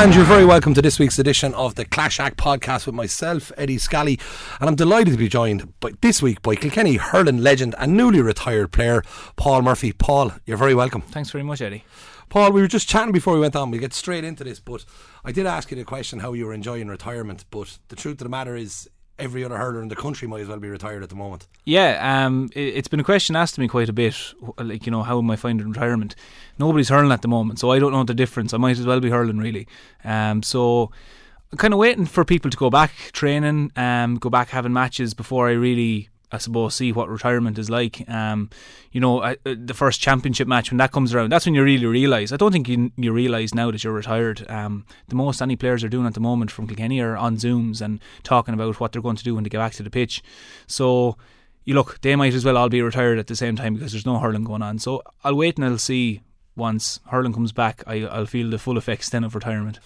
And you're very welcome to this week's edition of the Clash Act podcast with myself, Eddie Scally. And I'm delighted to be joined by, this week by Kilkenny hurling legend and newly retired player, Paul Murphy. Paul, you're very welcome. Thanks very much, Eddie. Paul, we were just chatting before we went on. We'll get straight into this, but I did ask you the question how you were enjoying retirement. But the truth of the matter is, every other hurler in the country might as well be retired at the moment. Yeah, um, it, has been a question asked to me quite a bit. Like, you know, how am I finding retirement? Nobody's hurling at the moment, so I don't know the difference. I might as well be hurling, really. Um, so I'm kind of waiting for people to go back training, um, go back having matches before I really I suppose, see what retirement is like. Um, you know, uh, the first championship match when that comes around, that's when you really realise. I don't think you, you realise now that you're retired. Um, the most any players are doing at the moment from Kilkenny are on Zooms and talking about what they're going to do when they get back to the pitch. So, you look, they might as well all be retired at the same time because there's no hurling going on. So I'll wait and I'll see once hurling comes back. I, I'll feel the full effects then of retirement.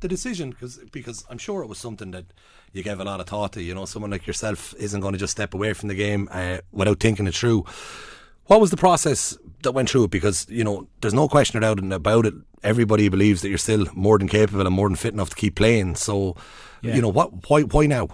The decision, because because I'm sure it was something that you gave a lot of thought to. You know, someone like yourself isn't going to just step away from the game uh, without thinking it through. What was the process that went through it? Because you know, there's no question about it. About it, everybody believes that you're still more than capable and more than fit enough to keep playing. So, yeah. you know, what? Why? Why now?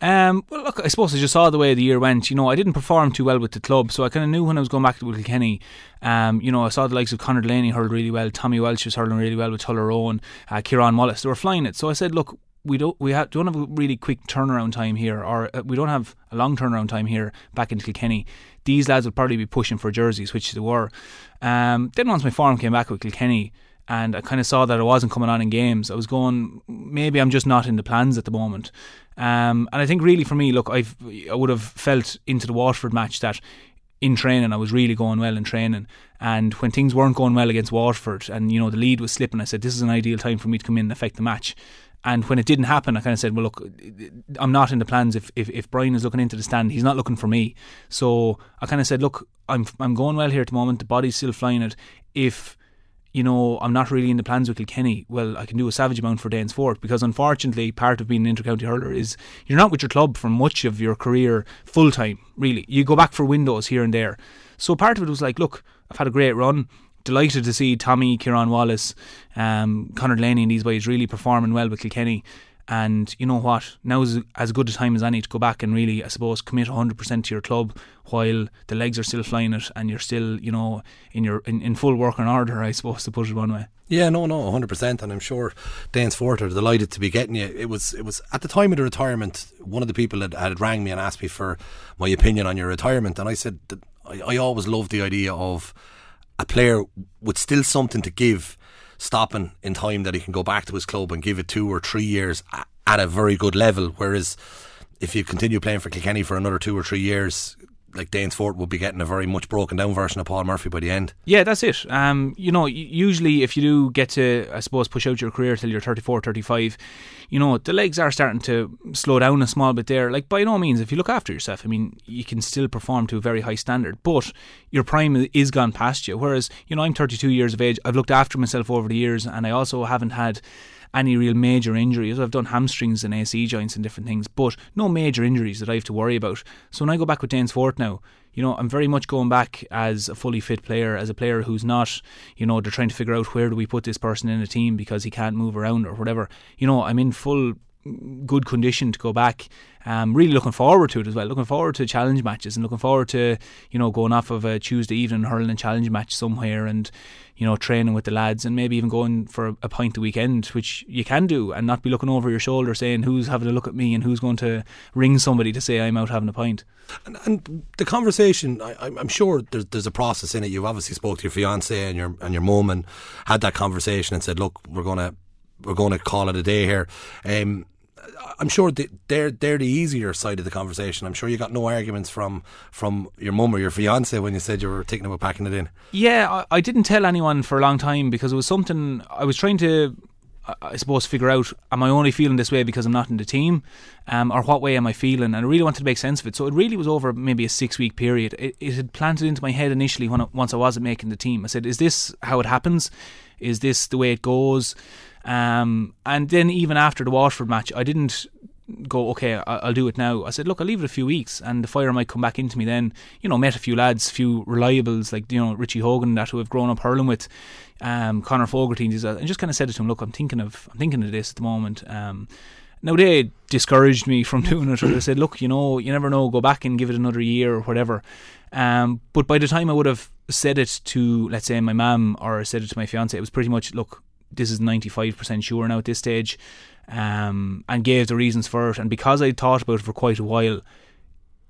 Um, well, look, I suppose I just saw the way the year went. You know, I didn't perform too well with the club, so I kind of knew when I was going back to Kilkenny. Um, you know, I saw the likes of Conor Delaney hurled really well, Tommy Walsh was hurling really well with Tullaroan, uh, Kieran Wallace. They were flying it. So I said, look, we don't we have, don't have a really quick turnaround time here, or uh, we don't have a long turnaround time here back in Kilkenny. These lads will probably be pushing for jerseys, which they were. Um, then once my form came back with Kilkenny, and I kind of saw that I wasn't coming on in games, I was going, maybe I'm just not in the plans at the moment. Um, and I think really for me, look, I've I would have felt into the Waterford match that in training I was really going well in training and when things weren't going well against Waterford and you know the lead was slipping I said this is an ideal time for me to come in and affect the match and when it didn't happen, I kind of said, well, look, I'm not in the plans. If, if, if Brian is looking into the stand, he's not looking for me. So I kind of said, look, I'm, I'm going well here at the moment. The body's still flying it. If, you know, I'm not really in the plans with Kilkenny, well, I can do a savage amount for Danesfort because unfortunately, part of being an intercounty hurler is you're not with your club for much of your career full time, really. You go back for windows here and there. So part of it was like, look, I've had a great run delighted to see Tommy, Kieran Wallace, um, Conor Delaney and these boys really performing well with Kilkenny. And you know what? Now is as good a time as any to go back and really, I suppose, commit 100% to your club while the legs are still flying it and you're still, you know, in your in, in full working order, I suppose, to put it one way. Yeah, no, no, 100%. And I'm sure Danesfort are delighted to be getting you. It was, it was at the time of the retirement, one of the people had, had rang me and asked me for my opinion on your retirement. And I said that I, I always loved the idea of a player with still something to give, stopping in time that he can go back to his club and give it two or three years at a very good level. Whereas if you continue playing for Kilkenny for another two or three years, like Danesfort will be getting a very much broken down version of Paul Murphy by the end. Yeah, that's it. Um, you know, usually if you do get to, I suppose, push out your career till you're 34, 35, you know, the legs are starting to slow down a small bit there. Like, by no means, if you look after yourself, I mean, you can still perform to a very high standard, but your prime is gone past you. Whereas, you know, I'm 32 years of age, I've looked after myself over the years, and I also haven't had any real major injuries. I've done hamstrings and AC joints and different things, but no major injuries that I have to worry about. So when I go back with Danesfort now, you know, I'm very much going back as a fully fit player, as a player who's not, you know, they're trying to figure out where do we put this person in a team because he can't move around or whatever. You know, I'm in full good condition to go back. Um, really looking forward to it as well. Looking forward to challenge matches and looking forward to you know going off of a Tuesday evening hurling a challenge match somewhere and you know training with the lads and maybe even going for a pint the weekend, which you can do and not be looking over your shoulder saying who's having a look at me and who's going to ring somebody to say I'm out having a pint. And, and the conversation, I, am sure there's, there's a process in it. You've obviously spoke to your fiance and your and your mum and had that conversation and said, look, we're gonna we're going to call it a day here. Um, I'm sure they're they're the easier side of the conversation. I'm sure you got no arguments from from your mum or your fiance when you said you were thinking about packing it in. Yeah, I, I didn't tell anyone for a long time because it was something I was trying to. I suppose figure out am I only feeling this way because I'm not in the team, um, or what way am I feeling? And I really wanted to make sense of it. So it really was over maybe a six week period. It, it had planted into my head initially when I, once I wasn't making the team. I said, "Is this how it happens? Is this the way it goes?" Um, and then even after the Waterford match, I didn't go, okay, I'll do it now. I said, look, I'll leave it a few weeks, and the fire might come back into me then. You know, met a few lads, a few reliables like you know Richie Hogan that who have grown up hurling with, um, Conor Fogarty, and these- and just kind of said to him, look, I'm thinking of, I'm thinking of this at the moment. Um, now they discouraged me from doing it, they said, look, you know, you never know, go back and give it another year or whatever. Um, but by the time I would have said it to, let's say, my mum or said it to my fiance, it was pretty much, look, this is 95% sure now at this stage, um, and gave the reasons for it. And because I thought about it for quite a while,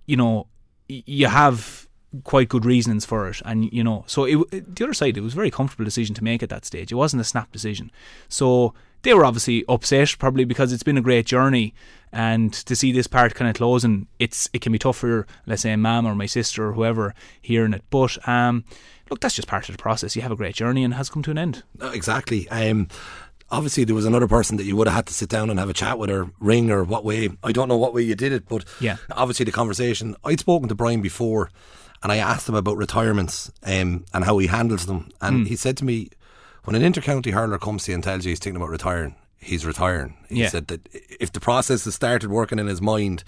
you know, you have quite good reasons for it, and you know, so it- the other side, it was a very comfortable decision to make at that stage. It wasn't a snap decision, so they were obviously upset, probably because it's been a great journey, and to see this part kind of closing, it's it can be tough for, let's say, mum or my sister or whoever hearing it. But um, look, that's just part of the process. You have a great journey, and it has come to an end. No, exactly. Um, obviously, there was another person that you would have had to sit down and have a chat with or ring or what way. I don't know what way you did it, but Yeah. obviously, the conversation. I'd spoken to Brian before and I asked him about retirements um, and how he handles them. And he said to me, when an intercounty hurler comes to you and tells you he's thinking about retiring, he's retiring. He Yeah. said that if the process has started working in his mind,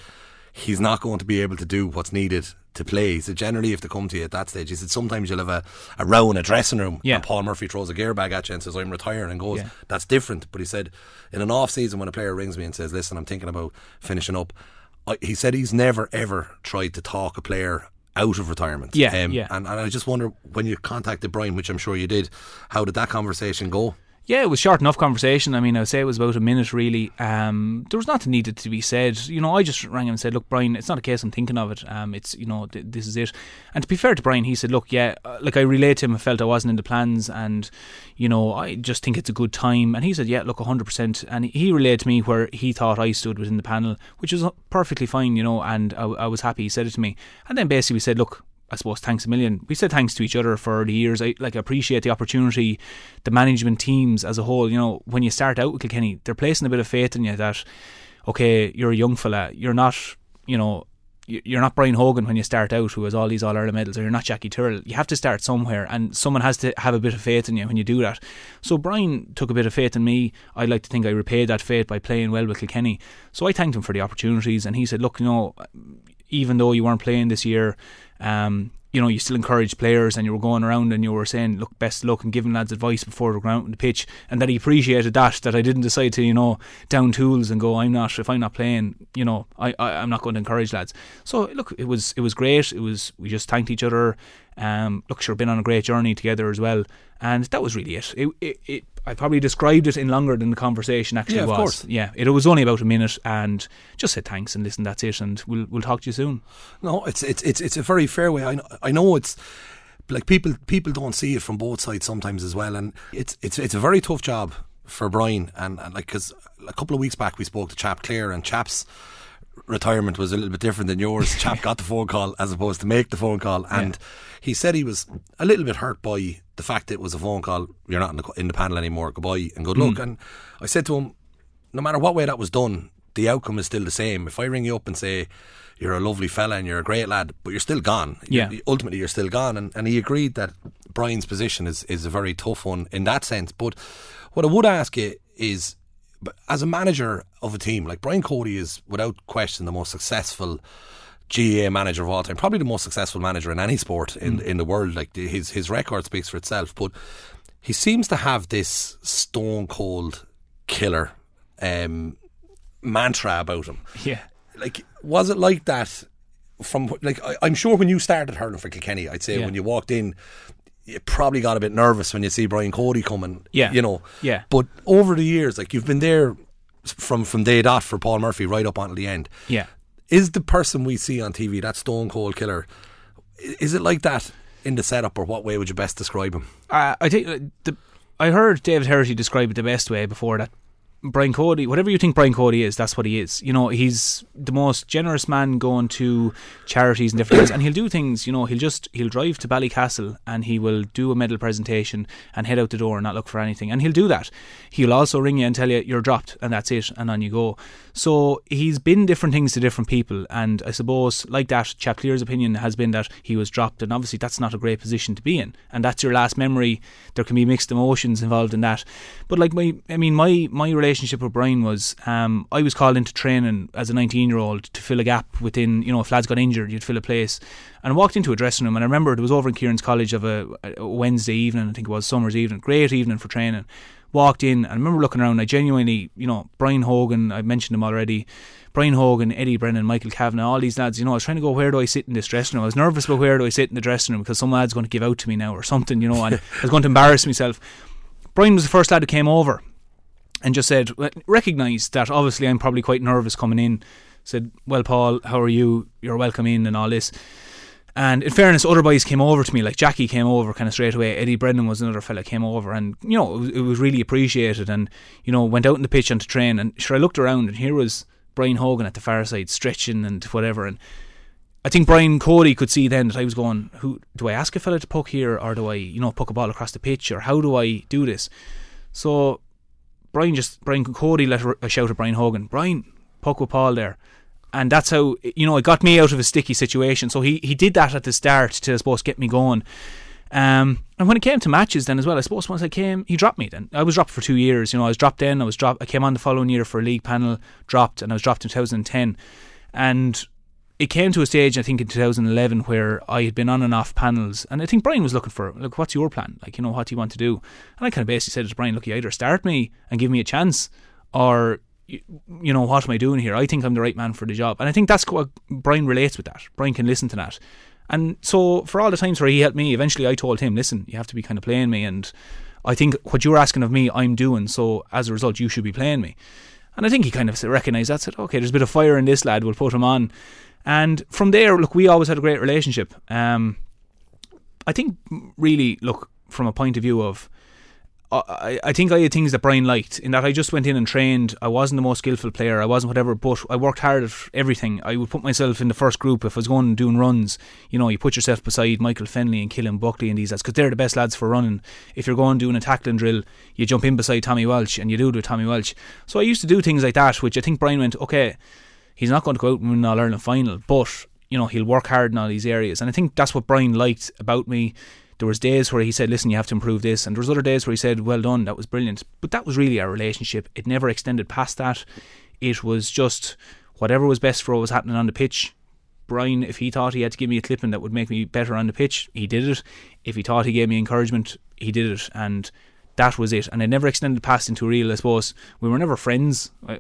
he's not going to be able to do what's needed to play. So generally, if they come to you at that stage, he said, sometimes you'll have a, a row in a dressing room Yeah. and Paul Murphy throws a gear bag at you and says, I'm retiring and goes, Yeah. that's different. But he said, in an off season, when a player rings me and says, listen, I'm thinking about finishing up, I, he said he's never ever tried to talk a player out of retirement. Um, Yeah, yeah. And, and I just wonder when you contacted Brian, which I'm sure you did, how did that conversation go? Yeah, it was short enough conversation. I mean, I would say it was about a minute really. Um, there was nothing needed to be said. You know, I just rang him and said, "Look, Brian, it's not a case I'm thinking of it. Um, it's you know, th- this is it." And to be fair to Brian, he said, "Look, yeah, uh, like I relayed to him, I felt I wasn't in the plans, and you know, I just think it's a good time." And he said, "Yeah, look, 100." percent And he relayed to me where he thought I stood within the panel, which was perfectly fine, you know. And I, I was happy he said it to me. And then basically we said, "Look." I suppose thanks a million. We said thanks to each other for the years. I like appreciate the opportunity, the management teams as a whole. You know, when you start out with Kilkenny, they're placing a bit of faith in you that, okay, you're a young fella. You're not, you know, you're not Brian Hogan when you start out, who has all these All Ireland medals, or you're not Jackie Tyrrell. You have to start somewhere, and someone has to have a bit of faith in you when you do that. So Brian took a bit of faith in me. I'd like to think I repaid that faith by playing well with Kilkenny. So I thanked him for the opportunities, and he said, "Look, you know, even though you weren't playing this year, um, you know, you still encouraged players and you were going around and you were saying, look, best luck and giving lads advice before they go out on the pitch. And that he appreciated that, that I didn't decide to, you know, down tools and go, I'm not, if I'm not playing, you know, I, I, I'm not going to encourage lads. So, look, it was, it was great. It was, we just thanked each other. Um, look, sure, been on a great journey together as well. And that was really it. It, it, it I probably described it in longer than the conversation actually Yeah, of was. course. Yeah, it was only about a minute and just said thanks and listen, that's it. And we'll, we'll talk to you soon. No, it's it's it's it's a very fair way. I know, I know it's like people people don't see it from both sides sometimes as well, and it's it's it's a very tough job for Brian. And, and like because a couple of weeks back we spoke to Chap Clare, and Chap's retirement was a little bit different than yours. Chap got the phone call as opposed to make the phone call, and he said he was a little bit hurt by the fact that it was a phone call. You're not in the, in the panel anymore. Goodbye and good luck. Hmm. And I said to him, no matter what way that was done, the outcome is still the same. If I ring you up and say you're a lovely fella and you're a great lad, but you're still gone, Yeah. ultimately you're still gone. And, and he agreed that Brian's position is, is a very tough one in that sense. But what I would ask you is, as a manager of a team, like Brian Cody is without question the most successful GAA manager of all time, probably the most successful manager in any sport in in the world. Like his his record speaks for itself, but he seems to have this stone cold killer um, mantra about him. Yeah. Like, was it like that? From like, I, I'm sure when you started hurling for Kilkenny, I'd say Yeah. when you walked in, you probably got a bit nervous when you see Brian Cody coming. Yeah. you know. Yeah. But over the years, like you've been there from from day dot for Paul Murphy right up until the end. Yeah. Is the person we see on TV that stone cold killer? Is it like that in the setup, or what way would you best describe him? Uh, I think uh, the I heard David Herity describe it the best way before that. Brian Cody, whatever you think Brian Cody is, that's what he is. You know, he's the most generous man going to charities and different things, and he'll do things. You know, he'll just he'll drive to Ballycastle and he will do a medal presentation and head out the door and not look for anything, and he'll do that. He'll also ring you and tell you you're dropped, and that's it, and on you go. So he's been different things to different people, and I suppose like that, Chap Clear's opinion has been that he was dropped, and obviously that's not a great position to be in, and that's your last memory. There can be mixed emotions involved in that, but like my, I mean, my my relationship relationship with Brian was um, I was called into training as a 19 year old to fill a gap within, you know, if lads got injured, you'd fill a place. And I walked into a dressing room, and I remember it was over in Kieran's College of a, a Wednesday evening, I think it was summer's evening, great evening for training. Walked in, and I remember looking around. I genuinely, you know, Brian Hogan, I mentioned him already. Brian Hogan, Eddie Brennan, Michael Kavanagh, all these lads, you know, I was trying to go, where do I sit in this dressing room? I was nervous about where do I sit in the dressing room because some lad's going to give out to me now or something, you know, and I was going to embarrass myself. Brian was the first lad who came over and just said, recognised that obviously I'm probably quite nervous coming in. Said, well, Paul, how are you? You're welcome in and all this. And in fairness, other boys came over to me, like Jackie came over kind of straight away. Eddie Brennan was another fella came over, and you know it was, it was really appreciated. And you know went out in the pitch and to train. And sure, I looked around, and here was Brian Hogan at the far side stretching and whatever. And I think Brian Cody could see then that I was going, who do I ask a fella to puck here, or do I, you know, puck a ball across the pitch, or how do I do this? So Brian just Brian Cody let a shout at Brian Hogan, Brian puck with Paul there. And that's how you know it got me out of a sticky situation. So he, he did that at the start to I suppose get me going. Um, and when it came to matches, then as well, I suppose once I came, he dropped me. Then I was dropped for two years. You know, I was dropped in. I was dropped. I came on the following year for a league panel, dropped, and I was dropped in 2010. And it came to a stage, I think, in 2011 where I had been on and off panels, and I think Brian was looking for, look, what's your plan? Like, you know, what do you want to do? And I kind of basically said to Brian, look, you either start me and give me a chance, or you know, what am I doing here? I think I'm the right man for the job. And I think that's what Brian relates with that. Brian can listen to that. And so for all the times where he helped me, eventually I told him, listen, you have to be kind of playing me. And I think what you're asking of me, I'm doing. So as a result, you should be playing me. And I think he kind of recognised that, said, okay, there's a bit of fire in this lad, we'll put him on. And from there, look, we always had a great relationship. Um, I think, really, look, from a point of view of I, I think I had things that Brian liked in that I just went in and trained. I wasn't the most skillful player. I wasn't whatever, but I worked hard at everything. I would put myself in the first group if I was going and doing runs. You know, you put yourself beside Michael Fennelly and Cillian Buckley and these lads because they're the best lads for running. If you're going doing a tackling drill, you jump in beside Tommy Walsh and you do it with Tommy Walsh. So I used to do things like that, which I think Brian went, okay, he's not going to go out and win All Ireland final, but you know he'll work hard in all these areas, and I think that's what Brian liked about me there was days where he said, "Listen, you have to improve this," and there was other days where he said, "Well done, that was brilliant." But that was really our relationship. It never extended past that. It was just whatever was best for what was happening on the pitch. Brian, if he thought he had to give me a clipping that would make me better on the pitch, he did it. If he thought he gave me encouragement, he did it, and that was it. And it never extended past into real. I suppose we were never friends. Uh,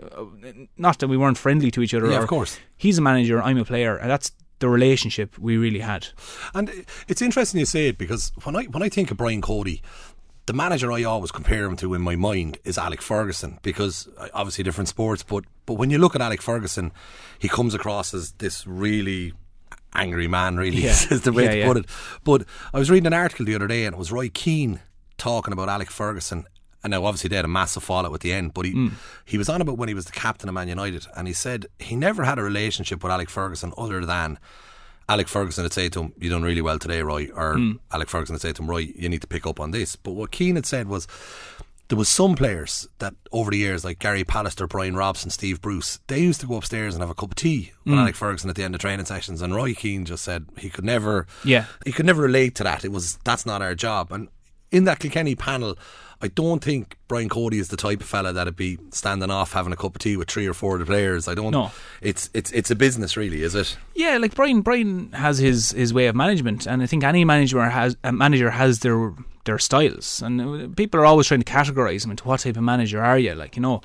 not that we weren't friendly to each other. Yeah, of course. He's a manager. I'm a player, and that's the relationship we really had. And it's interesting you say it because when I when I think of Brian Cody, the manager I always compare him to in my mind is Alex Ferguson because uh, obviously different sports, but but when you look at Alex Ferguson, he comes across as this really angry man. Really yeah. is the way yeah, to yeah. put it. But I was reading an article the other day, and it was Roy Keane talking about Alex Ferguson and now obviously they had a massive fallout at the end, but he mm. he was on about when he was the captain of Man United, and he said he never had a relationship with Alex Ferguson other than Alex Ferguson had said to him, "You done really well today, Roy," or mm. Alex Ferguson had said to him, "Roy, you need to pick up on this." But what Keane had said was. There was some players that over the years, like Gary Pallister, Bryan Robson, Steve Bruce, they used to go upstairs and have a cup of tea with mm. Alex Ferguson at the end of training sessions. And Roy Keane just said he could never, yeah, he could never relate to that. It was that's not our job. And in that Kilkenny panel, I don't think Brian Cody is the type of fella that'd be standing off having a cup of tea with three or four of the players. I don't. No. It's it's it's a business, really, is it? Yeah, like Brian. Brian has his his way of management, and I think any manager has a manager has their their styles, and people are always trying to categorize them into what type of manager are you? Like you know.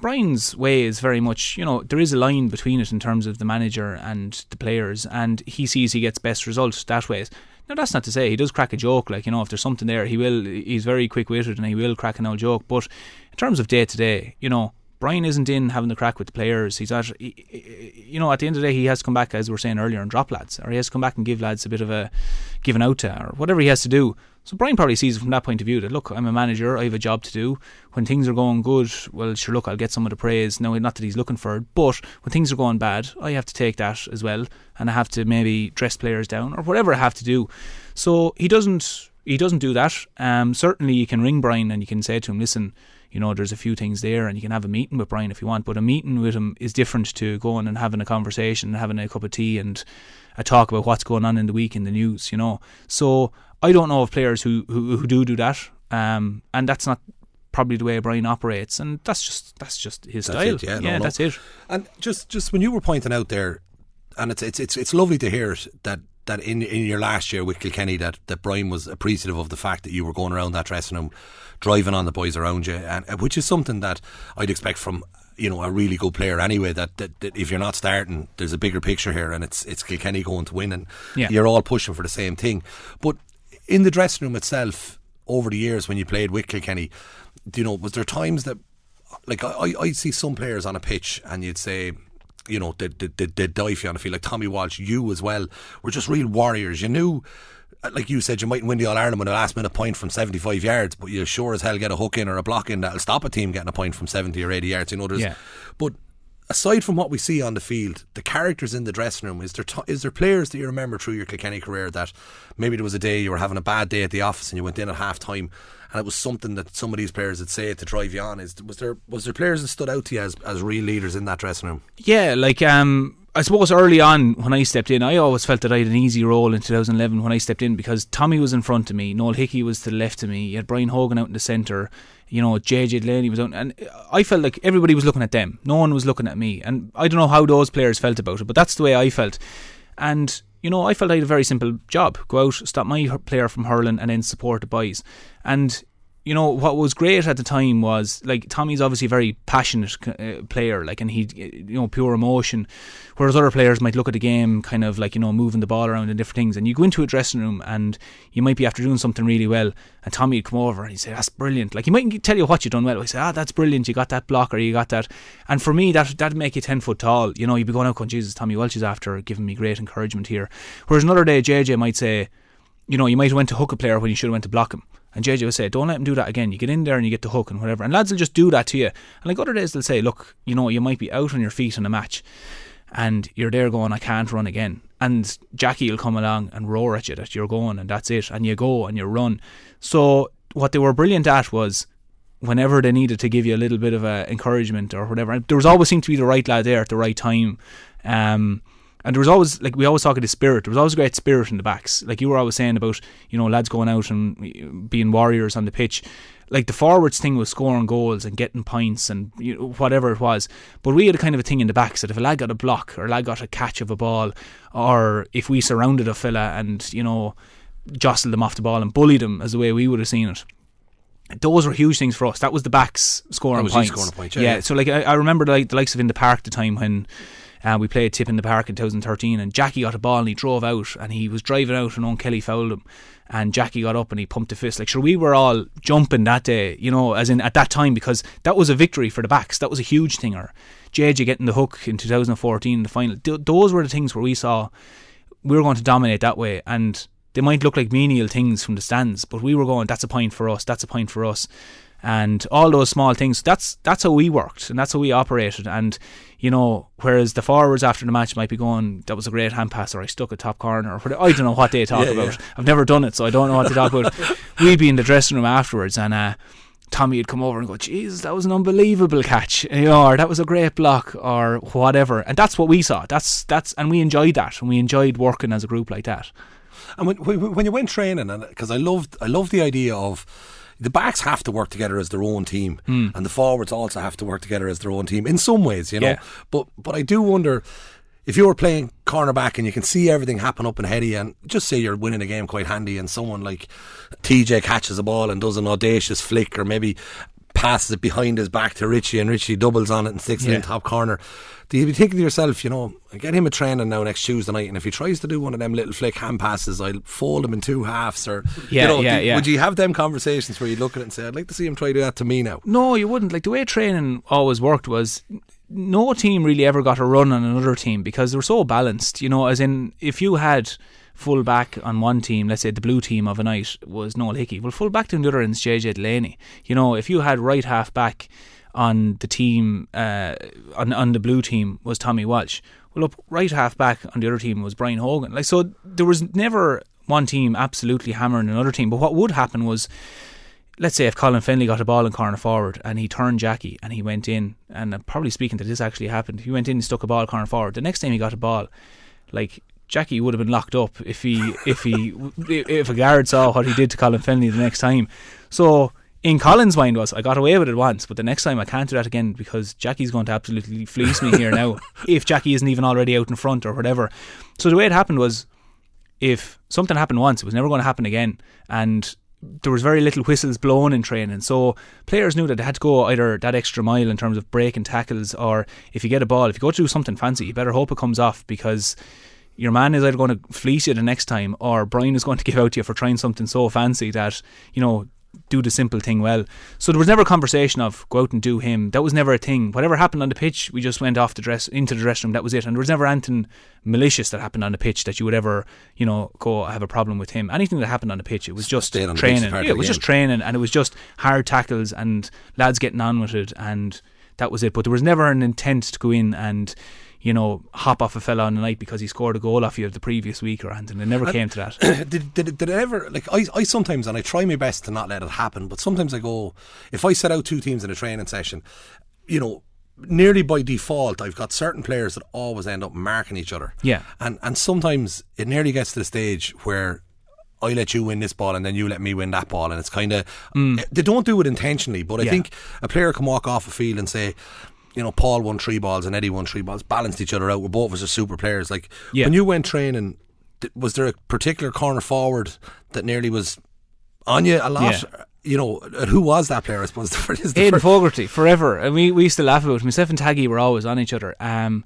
Brian's way is very much, you know, there is a line between it in terms of the manager and the players, and he sees he gets best results that way. Now that's not to say he does crack a joke. Like you know, if there's something there, he will. He's very quick witted and he will crack an old joke. But in terms of day to day, you know, Brian isn't in having the crack with the players. He's at, you know, at the end of the day, he has to come back, as we were saying earlier, and drop lads, or he has to come back and give lads a bit of a giving out to, or whatever he has to do. So Brian probably sees from that point of view that look, I'm a manager, I have a job to do. When things are going good, well, sure, look, I'll get some of the praise. No, not that he's looking for it, but when things are going bad, I have to take that as well, and I have to maybe dress players down or whatever I have to do. So he doesn't he doesn't do that. Um, certainly, you can ring Brian and you can say to him, listen, you know, there's a few things there, and you can have a meeting with Brian if you want. But a meeting with him is different to going and having a conversation, and having a cup of tea, and a talk about what's going on in the week in the news. You know, so I don't know of players who who, who do do that, um, and that's not probably the way Brian operates, and that's just that's just his That's style. it, yeah, no, no. that's it. And just just when you were pointing out there, and it's it's it's, it's lovely to hear it, that that in in your last year with Kilkenny that that Brian was appreciative of the fact that you were going around that dressing room, driving on the boys around you, and and which is something that I'd expect from. You know, a really good player anyway. That, that, that if you're not starting, there's a bigger picture here, and it's it's Kilkenny going to win, and Yeah. you're all pushing for the same thing. But in the dressing room itself, over the years when you played with Kilkenny, do you know, was there times that like I, I see some players on a pitch and you'd say, you know, they they they they'd die for you on a field. Like Tommy Walsh, you as well, were just real warriors. You knew, uh, Uh, like you said, you mightn't win the All Ireland with a last minute point from seventy five yards, but you sure as hell get a hook in or a block in that'll stop a team getting a point from seventy or eighty yards. You know, there's, Yeah. but. Aside from what we see on the field, the characters in the dressing room, is there t- is there players that you remember through your Kilkenny career that maybe there was a day you were having a bad day at the office and you went in at half time and it was something that some of these players would say to drive you on. Is was there was there players that stood out to you as, as real leaders in that dressing room? Yeah, like um, I suppose early on when I stepped in, I always felt that I had an easy role in 2011 when I stepped in because Tommy was in front of me, Noel Hickey was to the left of me, you had Brian Hogan out in the centre, you know, JJ Delaney was out, and I felt like everybody was looking at them. No one was looking at me, and I don't know how those players felt about it, but that's the way I felt. And you know, I felt I had a very simple job: go out, stop my player from hurling, and then support the boys. And you know what was great at the time was like Tommy's obviously a very passionate uh, player, like, and he, you know, pure emotion. Whereas other players might look at the game kind of like you know moving the ball around and different things. And you go into a dressing room and you might be after doing something really well, and Tommy would come over and he'd say, "That's brilliant." Like he might tell you what you've done well. He say, "Ah, that's brilliant. You got that block or you got that." And for me, that that'd make you ten foot tall. You know, you'd be going out "Jesus, Tommy Walsh is after giving me great encouragement here." Whereas another day, JJ might say you know, you might have went to hook a player when you should have went to block him. And JJ would say, don't let him do that again. You get in there and you get the hook and whatever. And lads will just do that to you. And like other days, they'll say, look, you know, you might be out on your feet in a match and you're there going, I can't run again. And Jackie will come along and roar at you that you're going and that's it. And you go and you run. So what they were brilliant at was whenever they needed to give you a little bit of a encouragement or whatever, there was always seemed to be the right lad there at the right time. Um, and there was always like we always talk of the spirit. There was always a great spirit in the backs. Like you were always saying about you know lads going out and being warriors on the pitch. Like the forwards thing was scoring goals and getting points and you know, whatever it was. But we had a kind of a thing in the backs that if a lad got a block or a lad got a catch of a ball, or if we surrounded a fella and you know jostled them off the ball and bullied them as the way we would have seen it. Those were huge things for us. That was the backs scoring points. scoring points, yeah, yeah. So like I, I remember like the likes of in the park the time when uh, we played Tip in the Park in 2013, and Jackie got a ball and he drove out, and he was driving out, and Eoin Kelly fouled him, and Jackie got up and he pumped the fist. Like, sure, we were all jumping that day, you know, as in at that time because that was a victory for the backs. That was a huge thing. Or JJ getting the hook in 2014 in the final. Th- those were the things where we saw we were going to dominate that way, and they might look like menial things from the stands, but we were going, that's a point for us, that's a point for us. And all those small things, that's that's how we worked and that's how we operated. And, you know, whereas the forwards after the match might be going, that was a great hand pass or I stuck a top corner or whatever. I don't know what they talk Yeah, about. yeah. I've never done it, so I don't know what to talk about. We'd be in the dressing room afterwards and uh, Tommy would come over and go, Jesus, that was an unbelievable catch, you know, or that was a great block, or whatever. And that's what we saw. That's that's, and we enjoyed that, and we enjoyed working as a group like that. And when, when when you went training, and because I loved I loved the idea of the backs have to work together as their own team, hmm. and the forwards also have to work together as their own team in some ways, you know. Yeah. But but I do wonder if you were playing cornerback and you can see everything happen up ahead of you, and just say you're winning a game quite handy, and someone like TJ catches a ball and does an audacious flick, or maybe passes it behind his back to Richie, and Richie doubles on it and sticks it Yeah. in top corner. Do you be thinking to yourself, you know, get him a training now next Tuesday night, and if he tries to do one of them little flick hand passes, I'll fold him in two halves, or Yeah, you know, yeah, do- yeah. Would you have them conversations where you look at it and say, I'd like to see him try to do that to me now? No, you wouldn't. Like the way training always worked was no team really ever got a run on another team because they were so balanced. You know, as in if you had full back on one team, let's say the blue team of a night was Noel Hickey, well, full back to the other is JJ Delaney. You know, if you had right half back on the team uh, on on the blue team was Tommy Walsh. Well, up right half back on the other team was Brian Hogan. Like so, there was never one team absolutely hammering another team. But what would happen was let's say if Colin Fennelly got a ball in corner forward and he turned Jackie and he went in, and I'm probably speaking that this actually happened. He went in and stuck a ball corner forward. The next time he got a ball, like Jackie would have been locked up if he if he if a guard saw what he did to Colin Fennelly the next time. So in Colin's mind was I got away with it once, but the next time I can't do that again because Jackie's going to absolutely fleece me here now if Jackie isn't even already out in front or whatever. So the way it happened was if something happened once, it was never going to happen again. And there was very little whistles blown in training. So players knew that they had to go either that extra mile in terms of breaking tackles or if you get a ball, if you go to do something fancy, you better hope it comes off because your man is either going to fleece you the next time or Brian is going to give out to you for trying something so fancy that, you know, do the simple thing well. So there was never a conversation of go out and do him. That was never a thing. Whatever happened on the pitch, we just went off the dress into the dressing room. That was it. And there was never anything malicious that happened on the pitch that you would ever, you know, go have a problem with him. Anything that happened on the pitch, it was just training. Yeah, it was just training, and it was just hard tackles and lads getting on with it, and that was it. But there was never an intent to go in and you know, hop off a fella on the night because he scored a goal off you the previous week or anything. It never and came to that. did, did, did it ever, like, I, I sometimes, and I try my best to not let it happen, but sometimes I go, if I set out two teams in a training session, you know, nearly by default, I've got certain players that always end up marking each other. Yeah. And, and sometimes it nearly gets to the stage where I let you win this ball and then you let me win that ball. And it's kind of, mm. they don't do it intentionally, but I yeah. think a player can walk off a field and say, you know, Paul won three balls and Eddie won three balls, balanced each other out. We're both of us are super players. Like yeah. when you went training, was there a particular corner forward that nearly was on you a lot? Yeah. You know, who was that player? I suppose the first, Aidan Fogarty forever, and we, we used to laugh about it. myself and Taggy were always on each other, um,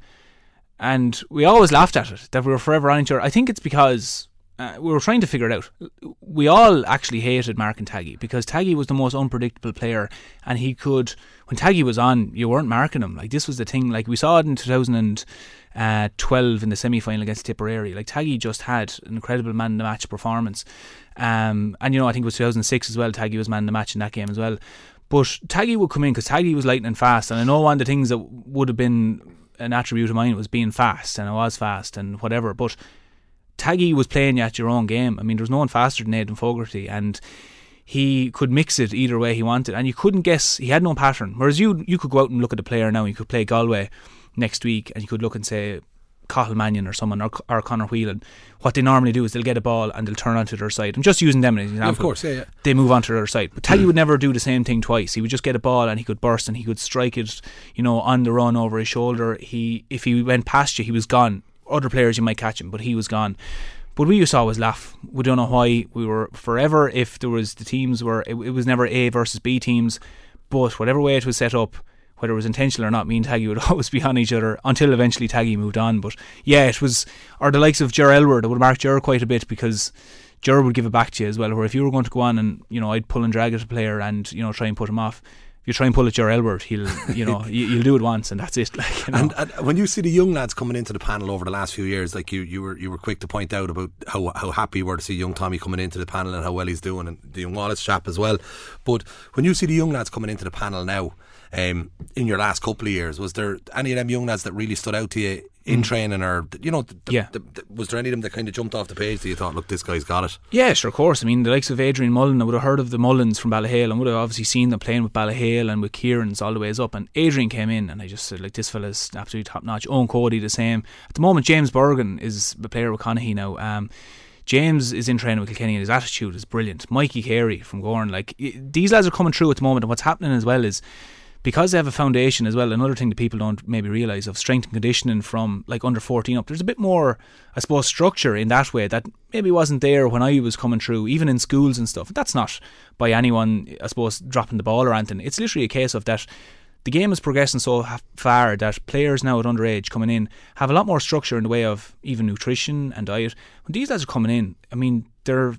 and we always laughed at it that we were forever on each other. I think it's because uh, we were trying to figure it out. We all actually hated Mark and Taggy because Taggy was the most unpredictable player, and he could when Taggy was on, you weren't marking him. Like this was the thing. Like we saw it in 2012 in the semi final against Tipperary. Like Taggy just had an incredible man in the match performance. Um, and you know I think it was 2006 as well. Taggy was man in the match in that game as well. But Taggy would come in because Taggy was lightning fast, and I know one of the things that would have been an attribute of mine was being fast, and I was fast and whatever. But Taggy was playing you at your own game. I mean, there's no one faster than Aidan Fogarty, and he could mix it either way he wanted, and you couldn't guess. He had no pattern. Whereas you, you could go out and look at the player now. You could play Galway next week, and you could look and say Cathal Mannion or someone or, or Conor Whelan. What they normally do is they'll get a ball and they'll turn onto their side. I'm just using them as an example. Yeah, of course, yeah, yeah. They move onto their side. But Taggy hmm. would never do the same thing twice. He would just get a ball and he could burst and he could strike it, you know, on the run over his shoulder. He if he went past you, he was gone. Other players you might catch him, but he was gone. But we used to always laugh. We don't know why. We were forever if there was the teams were it, it was never A versus B teams, but whatever way it was set up, whether it was intentional or not, me and Taggy would always be on each other until eventually Taggy moved on. But yeah, it was or the likes of Ger Aylward. I would mark Ger quite a bit because Ger would give it back to you as well. Where if you were going to go on and you know I'd pull and drag at a player and you know try and put him off, you try and pull at Ger Aylward, he'll you know you, will do it once and that's it. Like, you know. and, and, when you see the young lads coming into the panel over the last few years, like you, you were you were quick to point out about how how happy you were to see young Tommy coming into the panel and how well he's doing, and the young Wallace chap as well. But when you see the young lads coming into the panel now, um, in your last couple of years, was there any of them young lads that really stood out to you in mm. training, or you know, the, yeah. The, the, was there any of them that kind of jumped off the page that you thought, look, this guy's got it? Yeah, sure, of course. I mean, the likes of Adrian Mullen, I would have heard of the Mullens from Ballyhale, and would have obviously seen them playing with Ballyhale and with Kieran's all the ways up. And Adrian came in, and I just said, like, this fella's absolutely top notch. Eoin Cody, the same. At the moment, James Bergin is a player with Conahy now. Um, James is in training with Kilkenny and his attitude is brilliant. Mikey Carey from Gowran, like these lads are coming through at the moment, and what's happening as well is because they have a foundation as well, another thing that people don't maybe realise of strength and conditioning from like under 14 up, there's a bit more, I suppose, structure in that way that maybe wasn't there when I was coming through, even in schools and stuff. That's not by anyone, I suppose, dropping the ball or anything. It's literally a case of that the game is progressing so far that players now at underage coming in have a lot more structure in the way of even nutrition and diet. When these lads are coming in, I mean, they're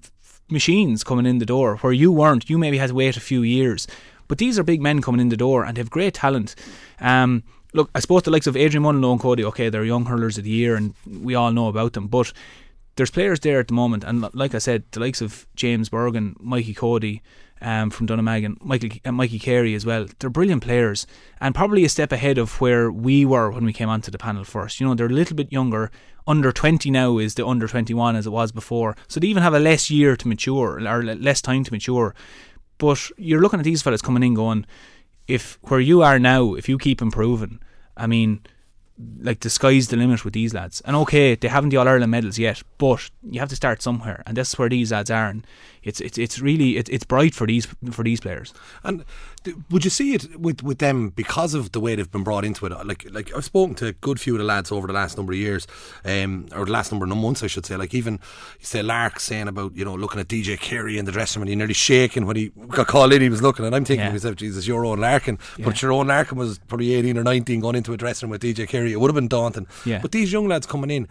machines coming in the door where you weren't. You maybe had to wait a few years but these are big men coming in the door and have great talent. Um, look, I suppose the likes of Adrian Mullen and Cody, okay, they're young hurlers of the year and we all know about them, but there's players there at the moment, and like I said, the likes of James Bergin, Mikey Cody um, from Dunnamaggin, Michael, uh, Mikey Carey as well. They're brilliant players, and probably a step ahead of where we were when we came onto the panel first. You know, they're a little bit younger. Under 20 now is the under 21 as it was before, so they even have a less year to mature or less time to mature. But you're looking at these fellas coming in going, if where you are now, if you keep improving, I mean, like the sky's the limit with these lads. And okay, they haven't the All Ireland medals yet, but you have to start somewhere, and that's where these lads are. And it's it's it's really it, it's bright for these for these players. And would you see it with, with them because of the way they've been brought into it? Like like I've spoken to a good few of the lads over the last number of years, um, or the last number of months, I should say. Like even you say Lark saying about you know looking at DJ Carey in the dressing room and he nearly shaking when he got called in. He was looking, and I'm thinking yeah. to myself, Jesus, Eoin Larkin. Yeah. But Eoin Larkin was probably 18 or 19 going into a dressing room with DJ Carey. It would have been daunting. Yeah. But these young lads coming in,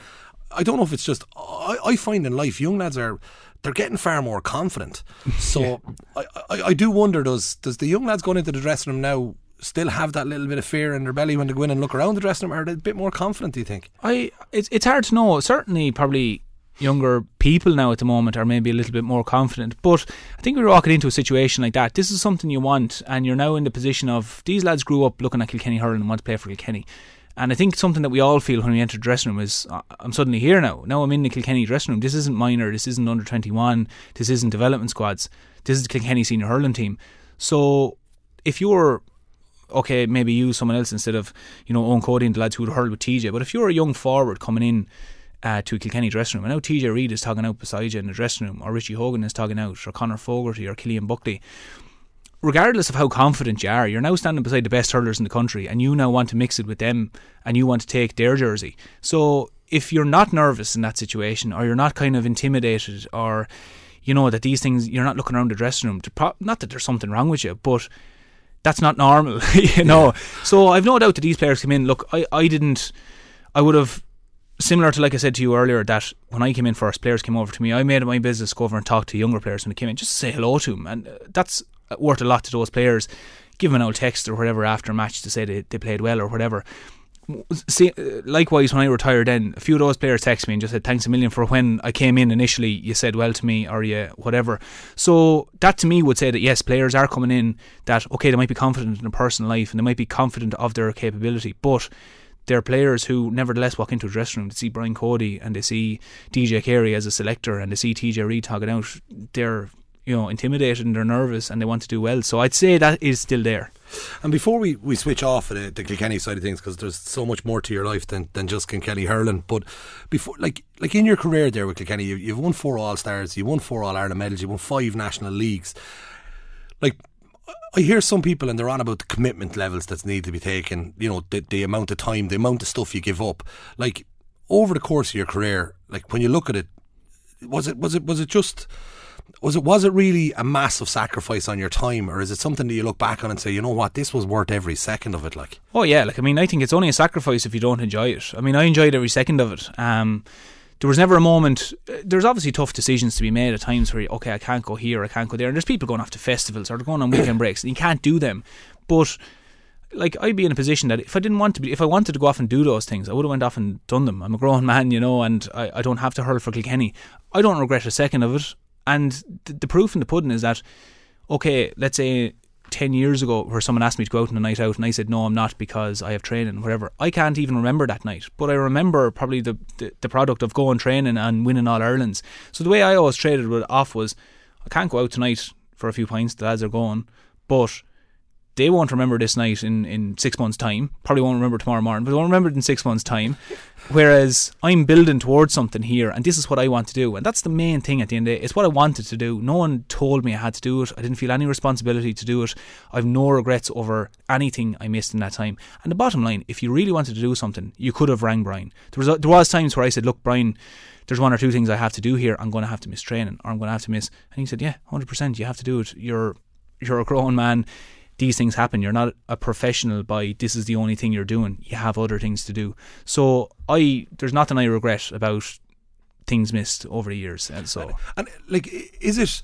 I don't know if it's just I, I find in life young lads are they're getting far more confident. So yeah. I, I, I do wonder does does the young lads going into the dressing room now still have that little bit of fear in their belly when they go in and look around the dressing room? Are they a bit more confident? Do you think? I it's it's hard to know. Certainly, probably younger people now at the moment are maybe a little bit more confident. But I think we're walking into a situation like that. This is something you want, and you're now in the position of these lads grew up looking at Kilkenny hurling and want to play for Kilkenny. And I think something that we all feel when we enter the dressing room is uh, I'm suddenly here now. Now I'm in the Kilkenny dressing room. This isn't minor. This isn't under 21. This isn't development squads. This is the Kilkenny senior hurling team. So if you're okay, maybe use someone else instead of you know Eoin Cody and the lads who would hurl with TJ. But if you're a young forward coming in uh, to a Kilkenny dressing room, I know TJ Reid is talking out beside you in the dressing room, or Richie Hogan is talking out, or Conor Fogarty, or Cillian Buckley regardless of how confident you are, you're now standing beside the best hurlers in the country and you now want to mix it with them and you want to take their jersey. So if you're not nervous in that situation or you're not kind of intimidated or you know that these things you're not looking around the dressing room pro- not that there's something wrong with you but that's not normal you know yeah. so I've no doubt that these players come in look I, I didn't I would have similar to like I said to you earlier that when I came in first players came over to me I made it my business to go over and talk to younger players when they came in just say hello to them and uh, that's Uh, worth a lot to those players. Give them an old text or whatever after a match to say they, they played well or whatever. See, uh, likewise, when I retired, then a few of those players texted me and just said thanks a million for when I came in initially. You said well to me, or you whatever. So that to me would say that yes, players are coming in that okay, they might be confident in their personal life and they might be confident of their capability, but they're players who nevertheless walk into a dressing room to see Brian Cody and they see DJ Carey as a selector and they see TJ Reid talking out. They're you know intimidated and they're nervous and they want to do well. So I'd say that is still there. And before we, we switch off the, uh, the Kilkenny side of things, because there's so much more to your life than, than just Kilkenny hurling. But before, like like in your career there with Kilkenny, you, you've won four All Stars, you won four All Ireland medals, you won five national leagues. Like I hear some people and they're on about the commitment levels that need to be taken. You know, the, the amount of time, the amount of stuff you give up. Like over the course of your career, like when you look at it, was it was it was it just was it was it really a massive sacrifice on your time, or is it something that you look back on and say, you know what, this was worth every second of it? Like, oh yeah, like I mean, I think it's only a sacrifice if you don't enjoy it. I mean, I enjoyed every second of it. Um, there was never a moment. There's obviously tough decisions to be made at times where okay, I can't go here, I can't go there, and there's people going off to festivals or they're going on weekend breaks, and you can't do them. But like I'd be in a position that if I didn't want to be, if I wanted to go off and do those things, I would have went off and done them. I'm a grown man, you know, and I, I don't have to hurl for Kilkenny. I don't regret a second of it. And the, the proof in the pudding is that, okay, let's say 10 years ago where someone asked me to go out on a night out and I said no I'm not because I have training whatever. I can't even remember that night but I remember probably the, the, the product of going training and winning all Irelands. So the way I always traded it off was I can't go out tonight for a few pints the lads are going but they won't remember this night in, in six months' time. Probably won't remember tomorrow morning, but they won't remember it in six months' time. Whereas I'm building towards something here, and this is what I want to do. And that's the main thing at the end of the day. It's what I wanted to do. No one told me I had to do it. I didn't feel any responsibility to do it. I've no regrets over anything I missed in that time. And the bottom line, if you really wanted to do something, you could have rang Brian. There was, there was times where I said, look, Brian, there's one or two things I have to do here. I'm going to have to miss training, or I'm going to have to miss. And he said, yeah, 100%. You have to do it. You're you're a grown man these things happen. You're not a professional by this is the only thing you're doing. You have other things to do. So I there's nothing I regret about things missed over the years. And so and, and like is it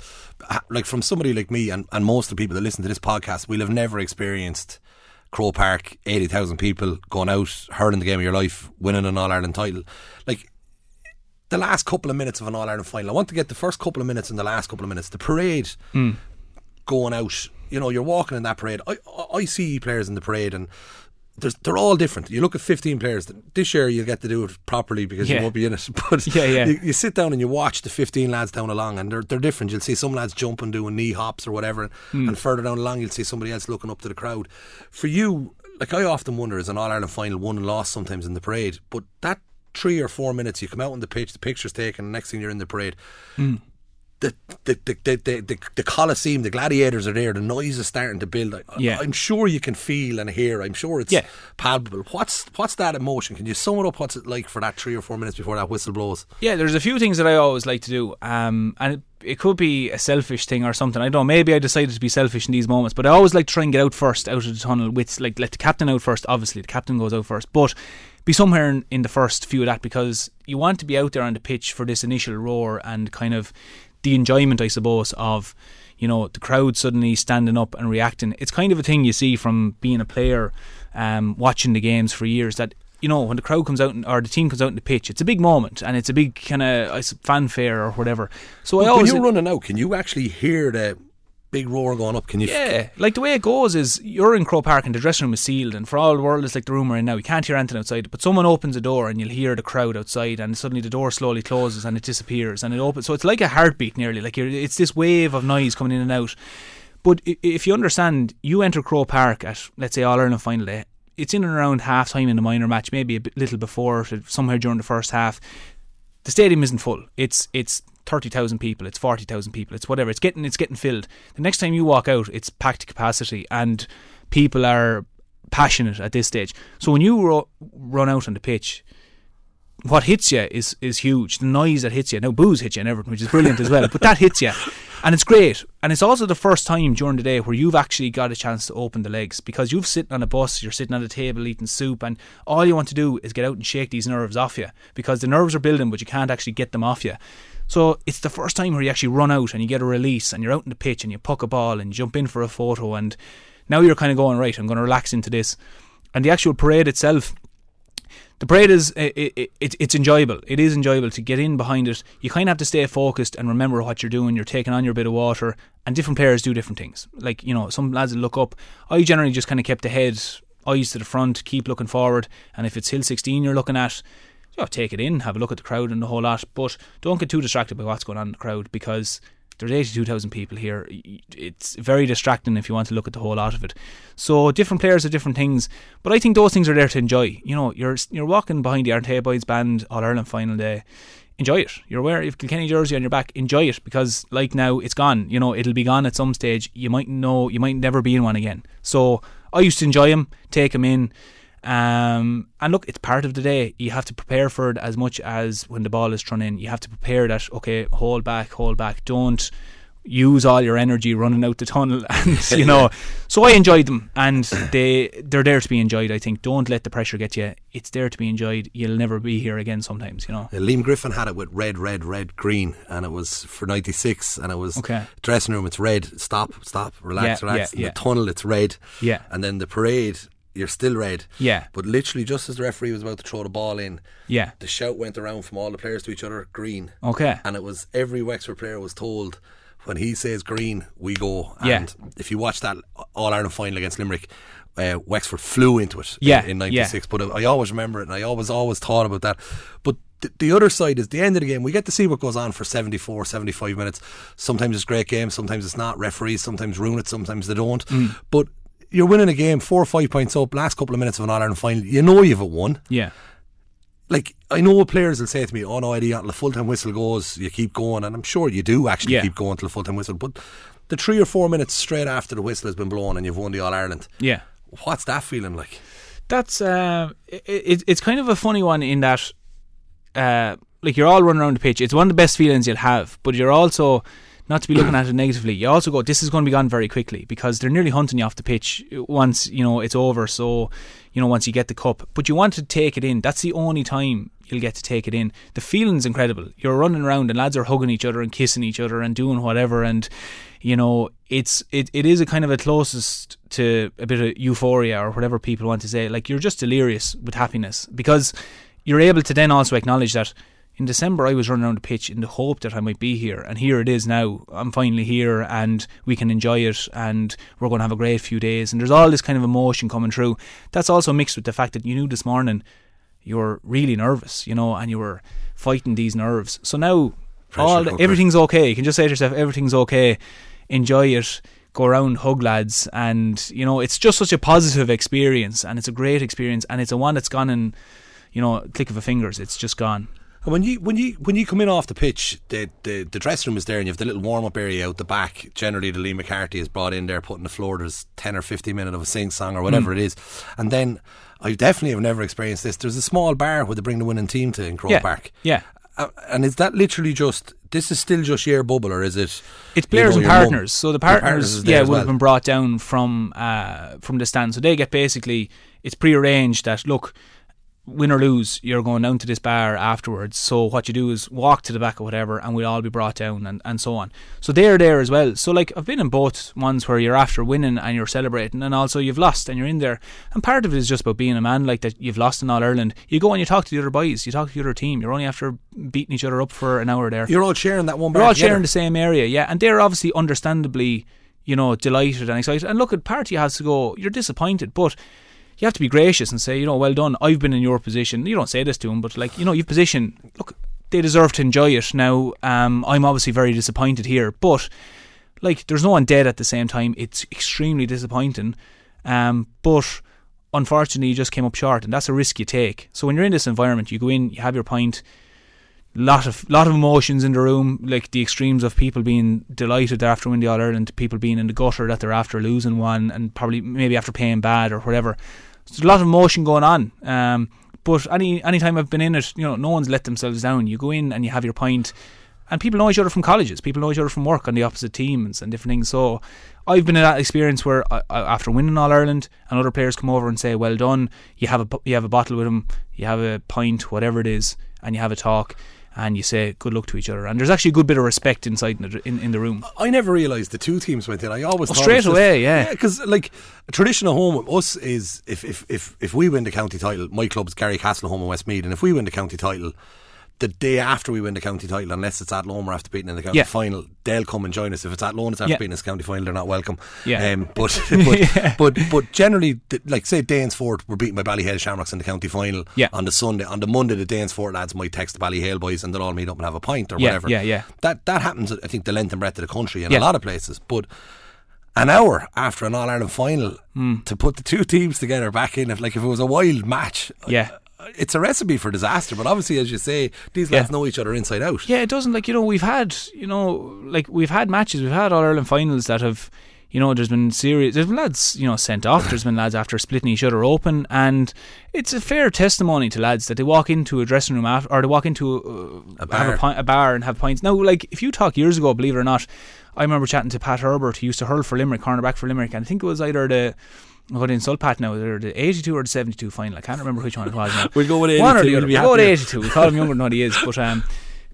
like from somebody like me and, and most of the people that listen to this podcast, we'll have never experienced Croke Park, eighty thousand people going out, hurling the game of your life, winning an All Ireland title. Like the last couple of minutes of an All Ireland final. I want to get the first couple of minutes and the last couple of minutes. The parade mm. going out you know, you're walking in that parade. I I see players in the parade and they're all different. You look at 15 players. This year you'll get to do it properly because yeah. you won't be in it. But yeah, yeah. You, you, sit down and you watch the 15 lads down along, and they're they're different. You'll see some lads jumping, doing knee hops or whatever, mm. and further down along you'll see somebody else looking up to the crowd. For you, like I often wonder, is an All Ireland final won and lost sometimes in the parade, but that three or four minutes you come out on the pitch, the picture's taken, next thing you're in the parade. Mm. The, the, the, the, the, the, the Coliseum, the gladiators are there, the noise is starting to build. I, Yeah. I'm sure you can feel and hear. I'm sure it's Yeah. palpable. What's what's that emotion? Can you sum it up? What's it like for that three or four minutes before that whistle blows? Yeah, there's a few things that I always like to do, um, and it, it could be a selfish thing or something. I don't know. Maybe I decided to be selfish in these moments, but I always like to try and get out first out of the tunnel. With like let the captain out first. Obviously, the captain goes out first, but be somewhere in, in the first few of that because you want to be out there on the pitch for this initial roar and kind of the enjoyment, I suppose, of you know the crowd suddenly standing up and reacting. It's kind of a thing you see from being a player, um, watching the games for years. That you know when the crowd comes out and, or the team comes out in the pitch, it's a big moment and it's a big kind of fanfare or whatever. So I when you're running out, can you actually hear the big roar going up? Can you? yeah, like the way it goes is you're in Croke Park and the dressing room is sealed, and for all the world, it's like the room we're in now. You can't hear anything outside, but someone opens a door and you'll hear the crowd outside, and suddenly the door slowly closes and it disappears, and it opens. So it's like a heartbeat nearly. Like it's this wave of noise coming in and out. But if you understand, you enter Croke Park at let's say All Ireland final day. It's in and around half time in the minor match, maybe a bit, little before, somewhere during the first half the stadium isn't full. It's it's thirty thousand people. It's forty thousand people. It's whatever. It's getting it's getting filled. The next time you walk out, it's packed to capacity, and people are passionate at this stage. So when you ro- run out on the pitch, what hits you is is huge. The noise that hits you. Now booze hits you and everything, which is brilliant as well. But that hits you, and it's great. And it's also the first time during the day where you've actually got a chance to open the legs because you've sitting on a bus, you're sitting at a table eating soup, and all you want to do is get out and shake these nerves off you because the nerves are building, but you can't actually get them off you. So it's the first time where you actually run out and you get a release and you're out in the pitch and you puck a ball and jump in for a photo and now you're kind of going right. I'm going to relax into this, and the actual parade itself the parade is it, it, it, it's enjoyable. It is enjoyable to get in behind it. You kind of have to stay focused and remember what you're doing. You're taking on your bit of water, and different players do different things. Like you know, some lads look up. I generally just kind of kept the head, eyes to the front, keep looking forward. And if it's Hill 16 you're looking at, you know, take it in, have a look at the crowd and the whole lot. But don't get too distracted by what's going on in the crowd because there's 82,000 people here. It's very distracting if you want to look at the whole lot of it. So different players are different things, but I think those things are there to enjoy. You know, you're you're walking behind the Artane Boys band All Ireland final day. Enjoy it. You're wearing if Kilkenny jersey on your back. Enjoy it because, like now, it's gone. You know, it'll be gone at some stage. You might know you might never be in one again. So I used to enjoy them, take them in. Um, and look, it's part of the day. You have to prepare for it as much as when the ball is thrown in. You have to prepare that. Okay, hold back, hold back. Don't use all your energy running out the tunnel. And you know, so I enjoyed them, and they they're there to be enjoyed. I think. Don't let the pressure get you. It's there to be enjoyed. You'll never be here again. Sometimes, you know. Uh, Liam Griffin had it with red, red, red, green, and it was for '96, and it was Okay. dressing room. It's red. Stop, stop, relax, Yeah, relax. yeah, yeah. The tunnel, it's red. Yeah. And then the parade, you're still red. Yeah. But literally, just as the referee was about to throw the ball in, Yeah. the shout went around from all the players to each other, green. Okay. And it was every Wexford player was told when he says green, we go. Yeah. And if you watch that All Ireland final against Limerick, uh, Wexford flew into it Yeah, in, in yeah. 96. But I always remember it and I always, always thought about that. But th- the other side is the end of the game. We get to see what goes on for 74, 75 minutes. Sometimes it's great game, sometimes it's not. Referees sometimes ruin it, sometimes they don't. Mm. But you're winning a game four or five points up, last couple of minutes of an All Ireland final. You know you've won Yeah. like I know players will say to me, "Oh no, Eddie, until the full time whistle goes, you keep going," and I'm sure you do actually Yeah. keep going till the full time whistle. But the three or four minutes straight after the whistle has been blown and you've won the All Ireland, Yeah. what's that feeling like? That's uh, it, it, it's kind of a funny one in that, uh, like you're all running around the pitch. It's one of the best feelings you'll have, but you're also not to be looking at it negatively. You also go, this is going to be gone very quickly because they're nearly hunting you off the pitch once you know it's over. So, you know, once you get the cup, but you want to take it in. That's the only time you'll get to take it in. The feeling's incredible. You're running around and lads are hugging each other and kissing each other and doing whatever and you know it's it, it is a kind of a closest to a bit of euphoria or whatever people want to say like you're just delirious with happiness because you're able to then also acknowledge that in December I was running around the pitch in the hope that I might be here and here it is now. I'm finally here and we can enjoy it and we're going to have a great few days. And there's all this kind of emotion coming through. That's also mixed with the fact that you knew this morning you were really nervous you know and you were fighting these nerves. So now Pressure all the, everything's okay. You can just say to yourself everything's okay. Enjoy it. Go around, hug lads, and you know it's just such a positive experience, and it's a great experience, and it's a one that's gone in, you know, click of a fingers. It's just gone. And when you when you when you come in off the pitch, the the, the dressing room is there, and you have the little warm up area out the back. Generally, the Lee McCarthy is brought in there, putting the floor. There's ten or fifteen minutes of a sing song or whatever mm. it is, and then I definitely have never experienced this. There's a small bar where they bring the winning team to in Croke yeah. Park. Yeah. Uh, and is that literally just this is still just your bubble or is it it's players you know, and partners so the partners, partners yeah would well. have been brought down from uh, from the stand so they get basically it's pre-arranged that look win or lose, you're going down to this bar afterwards. So what you do is walk to the back or whatever, and we'll all be brought down and, and so on. So they're there as well. So like I've been in both ones where you're after winning and you're celebrating, and also you've lost and you're in there. And part of it is just about being a man like that. You've lost in All Ireland. You go and you talk to the other boys. You talk to the other team. You're only after beating each other up for an hour there. You're all sharing that one. Bar You're all together. sharing the same area, yeah. And they're obviously understandably. You know, delighted and excited. And look, at party has to go. You're disappointed, but you have to be gracious and say, you know, well done. I've been in your position. You don't say this to them, but like, you know, you've position. Look, they deserve to enjoy it. Now, um, I'm obviously very disappointed here, but like, there's no one dead at the same time. It's extremely disappointing. Um, but unfortunately, you just came up short, and that's a risk you take. So when you're in this environment, you go in, you have your point lot of lot of emotions in the room, like the extremes of people being delighted after winning the All Ireland, people being in the gutter that they're after losing one, and probably maybe after paying bad or whatever. So there's a lot of emotion going on. Um, but any any time I've been in it, you know, no one's let themselves down. You go in and you have your pint, and people know each other from colleges. People know each other from work on the opposite teams and different things. So I've been in that experience where I, after winning All Ireland, and other players come over and say, "Well done." You have a you have a bottle with them, you have a pint, whatever it is, and you have a talk and you say good luck to each other. And there's actually a good bit of respect inside in the, in, in the room. I never realised the two teams went in. I always oh, thought straight away, just, yeah. Because yeah, like a traditional home with us is if, if if if we win the county title, my club's Garrycastle home in Westmeath, and if we win the county title. The day after we win the county title, unless it's Athlone or after beating in the county yeah. final, they'll come and join us. If it's at Athlone, it's after yeah. beating this county final, they're not welcome. Yeah. Um, but but, yeah. but but generally, like say Danesfort were beaten by Ballyhale Shamrocks in the county final yeah. on the Sunday. On the Monday, the Danesfort lads might text the Ballyhale boys and they'll all meet up and have a pint or yeah, whatever. Yeah, yeah. That that happens. I think the length and breadth of the country in a lot of places, but an hour after an All Ireland final Mm. to put the two teams together back in, if like if it was a wild match, Yeah. It's a recipe for disaster. But obviously, as you say, these lads know each other inside out. Yeah, it doesn't like you know we've had you know like we've had matches, we've had All Ireland finals that have you know there's been serious there's been lads you know sent off, there's been lads after splitting each other open, and it's a fair testimony to lads that they walk into a dressing room after or they walk into uh, A have bar. a, pint, a bar and have pints. Now, like if you talk years ago, believe it or not, I remember chatting to Pat Herbert, who used to hurl for Limerick, cornerback for Limerick, and I think it was either the To insult Pat now. Either the 82 or the 72 final. I can't remember which one it was. Now. We'll go with One or 82, the we'll other. We'll go with 82. We call him younger than what he is. But um,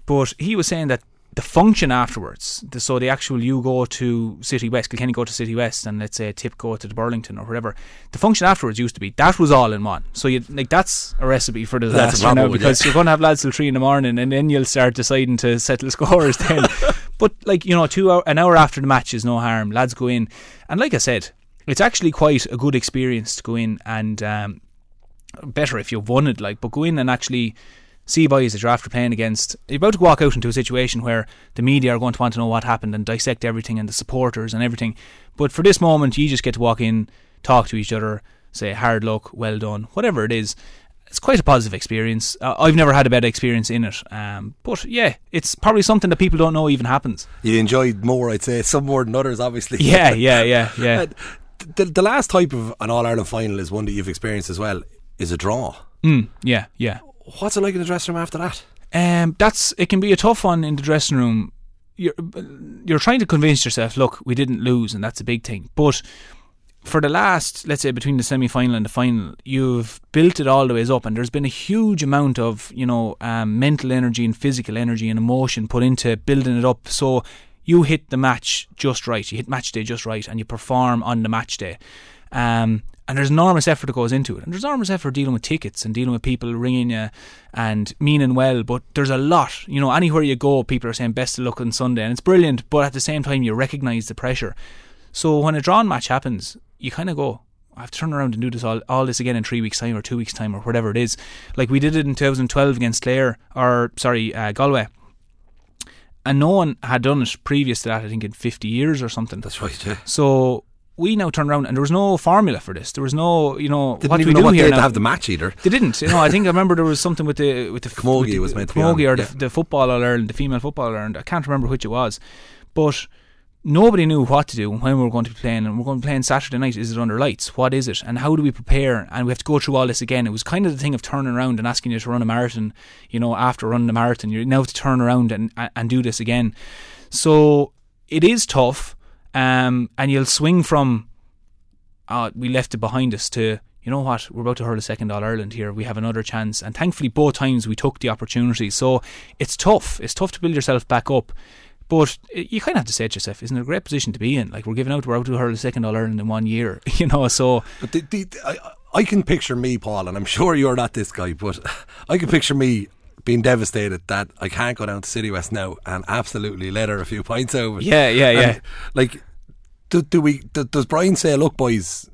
but he was saying that the function afterwards, the, so the actual you go to City West, Kilkenny go to City West, and let's say Tip go to the Burlington or whatever. The function afterwards used to be that was all in one. So you like that's a recipe for disaster now because it. you're going to have lads till three in the morning, and then you'll start deciding to settle scores then. but like you know, two hour, an hour after the match is no harm. Lads go in, and like I said, it's actually quite a good experience to go in and um, better if you've won it. Like, but go in and actually see boys that you're after playing against. You're about to walk out into a situation where the media are going to want to know what happened and dissect everything and the supporters and everything. But for this moment, you just get to walk in, talk to each other, say hard luck, well done, whatever it is. It's quite a positive experience. Uh, I've never had a bad experience in it, um, but yeah, it's probably something that people don't know even happens. You enjoyed more, I'd say, some more than others, obviously. Yeah, yeah, yeah, yeah. The, the last type of an All Ireland final is one that you've experienced as well. Is a draw. Mm, yeah, yeah. What's it like in the dressing room after that? Um, that's it can be a tough one in the dressing room. You're you're trying to convince yourself, look, we didn't lose, and that's a big thing. But for the last, let's say, between the semi final and the final, you've built it all the ways up, and there's been a huge amount of you know um, mental energy and physical energy and emotion put into building it up. So you hit the match just right, you hit match day just right, and you perform on the match day. Um, and there's enormous effort that goes into it. And there's enormous effort dealing with tickets and dealing with people ringing you and meaning well. But there's a lot, you know, anywhere you go, people are saying best of luck on Sunday. And it's brilliant. But at the same time, you recognise the pressure. So when a drawn match happens, you kind of go, I have to turn around and do this all, all this again in three weeks' time or two weeks' time or whatever it is. Like we did it in 2012 against Clare, or sorry, uh, Galway. And no one had done it previous to that. I think in fifty years or something. That's right. Yeah. So we now turn around and there was no formula for this. There was no, you know, Didn't what do even we know do what here day to have the match either. They didn't. You know, I think I remember there was something with the with the Camogie was meant Camogie or the, yeah. the football All Ireland, the female football All Ireland. I can't remember which it was, but nobody knew what to do and when we were going to be playing. And we're going to be playing Saturday night. Is it under lights? What is it? And how do we prepare? And we have to go through all this again. It was kind of the thing of turning around and asking you to run a marathon. You know, after running a marathon, you now have to turn around and and, do this again. So it is tough, um, and you'll swing from uh, we left it behind us to you know what we're about to hurl a second all Ireland here we have another chance and thankfully both times we took the opportunity so it's tough it's tough to build yourself back up but you kind of have to say to yourself isn't it a great position to be in like we're giving out we're out to hurl a second all Ireland in one year you know so But the, the, I, I can picture me, Paul, and I'm sure you're not this guy, but I can picture me being devastated that I can't go down to City West now and absolutely let her a few points over. Yeah, yeah, yeah. And, like, do, do we? Do, does Brian say, "Look, boys,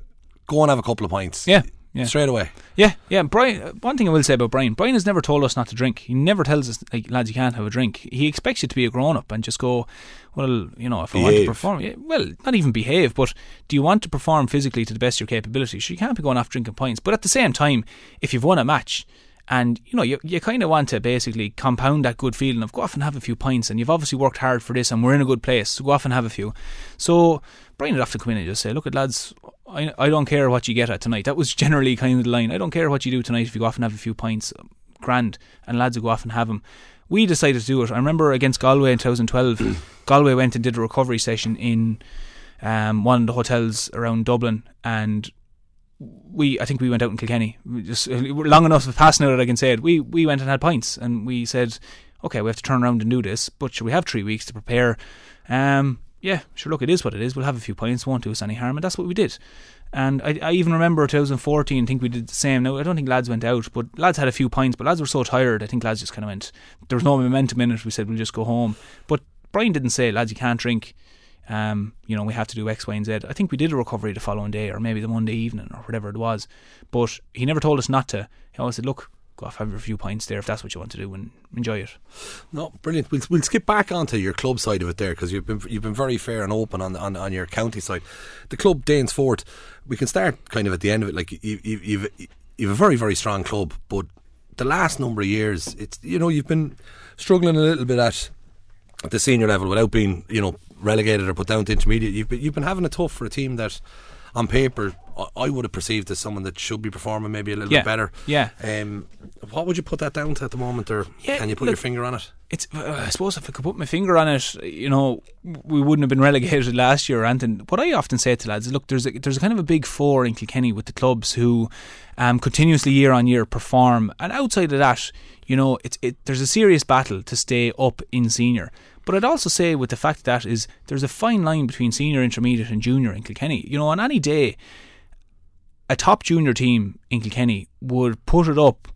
go and have a couple of points"? Yeah, yeah. straight away. Yeah, yeah. Brian. uh, One thing I will say about Brian, Brian has never told us not to drink. He never tells us, like, lads, you can't have a drink. He expects you to be a grown up and just go, well, you know, if I want to perform, yeah, well, not even behave, but do you want to perform physically to the best of your capability? So you can't be going off drinking pints. But at the same time, if you've won a match. And you know you you kind of want to basically compound that good feeling of go off and have a few pints, and you've obviously worked hard for this, and we're in a good place, so go off and have a few. So Brian would have to come in and just say, "Look, at lads, I, I don't care what you get at tonight." That was generally kind of the line. I don't care what you do tonight if you go off and have a few pints, grand, and lads will go off and have them. We decided to do it. I remember against Galway in 2012, Galway went and did a recovery session in um, one of the hotels around Dublin, and we I think we went out in Kilkenny. We just long enough of passing now that I can say it. We we went and had pints, and we said, okay, we have to turn around and do this, but should we have three weeks to prepare? Um, yeah, sure. Look, it is what it is. We'll have a few pints, won't do us any harm, and that's what we did. And I, I even remember 2014. I think we did the same. Now I don't think lads went out, but lads had a few pints. But lads were so tired. I think lads just kind of went. There was no momentum in it. We said we'll just go home. But Brian didn't say, lads, you can't drink. Um, you know, we have to do X, Y, and Z. I think we did a recovery the following day, or maybe the Monday evening, or whatever it was. But he never told us not to. He always said, "Look, go off have a few pints there if that's what you want to do, and enjoy it." No, brilliant. We'll, we'll skip back onto your club side of it there because you've been you've been very fair and open on, on on your county side. The club Danesfort. We can start kind of at the end of it. Like you, you, you've you've a very very strong club, but the last number of years, it's you know you've been struggling a little bit at at the senior level without being you know relegated or put down to intermediate. You've been, you've been having a tough for a team that. On paper, I- I would have perceived as someone that should be performing maybe a little Yeah, bit better. yeah. Um, what would you put that down to at the moment, or Yeah, can you put look- your finger on it? It's. Uh, I suppose if I could put my finger on it, you know, we wouldn't have been relegated last year or anything. What I often say to lads is, look, there's a, there's a kind of a big four in Kilkenny with the clubs who, um, continuously year on year perform, and outside of that, you know, it's it. There's a serious battle to stay up in senior. But I'd also say with the fact that is there's a fine line between senior, intermediate, and junior in Kilkenny. You know, on any day, a top junior team in Kilkenny would put it up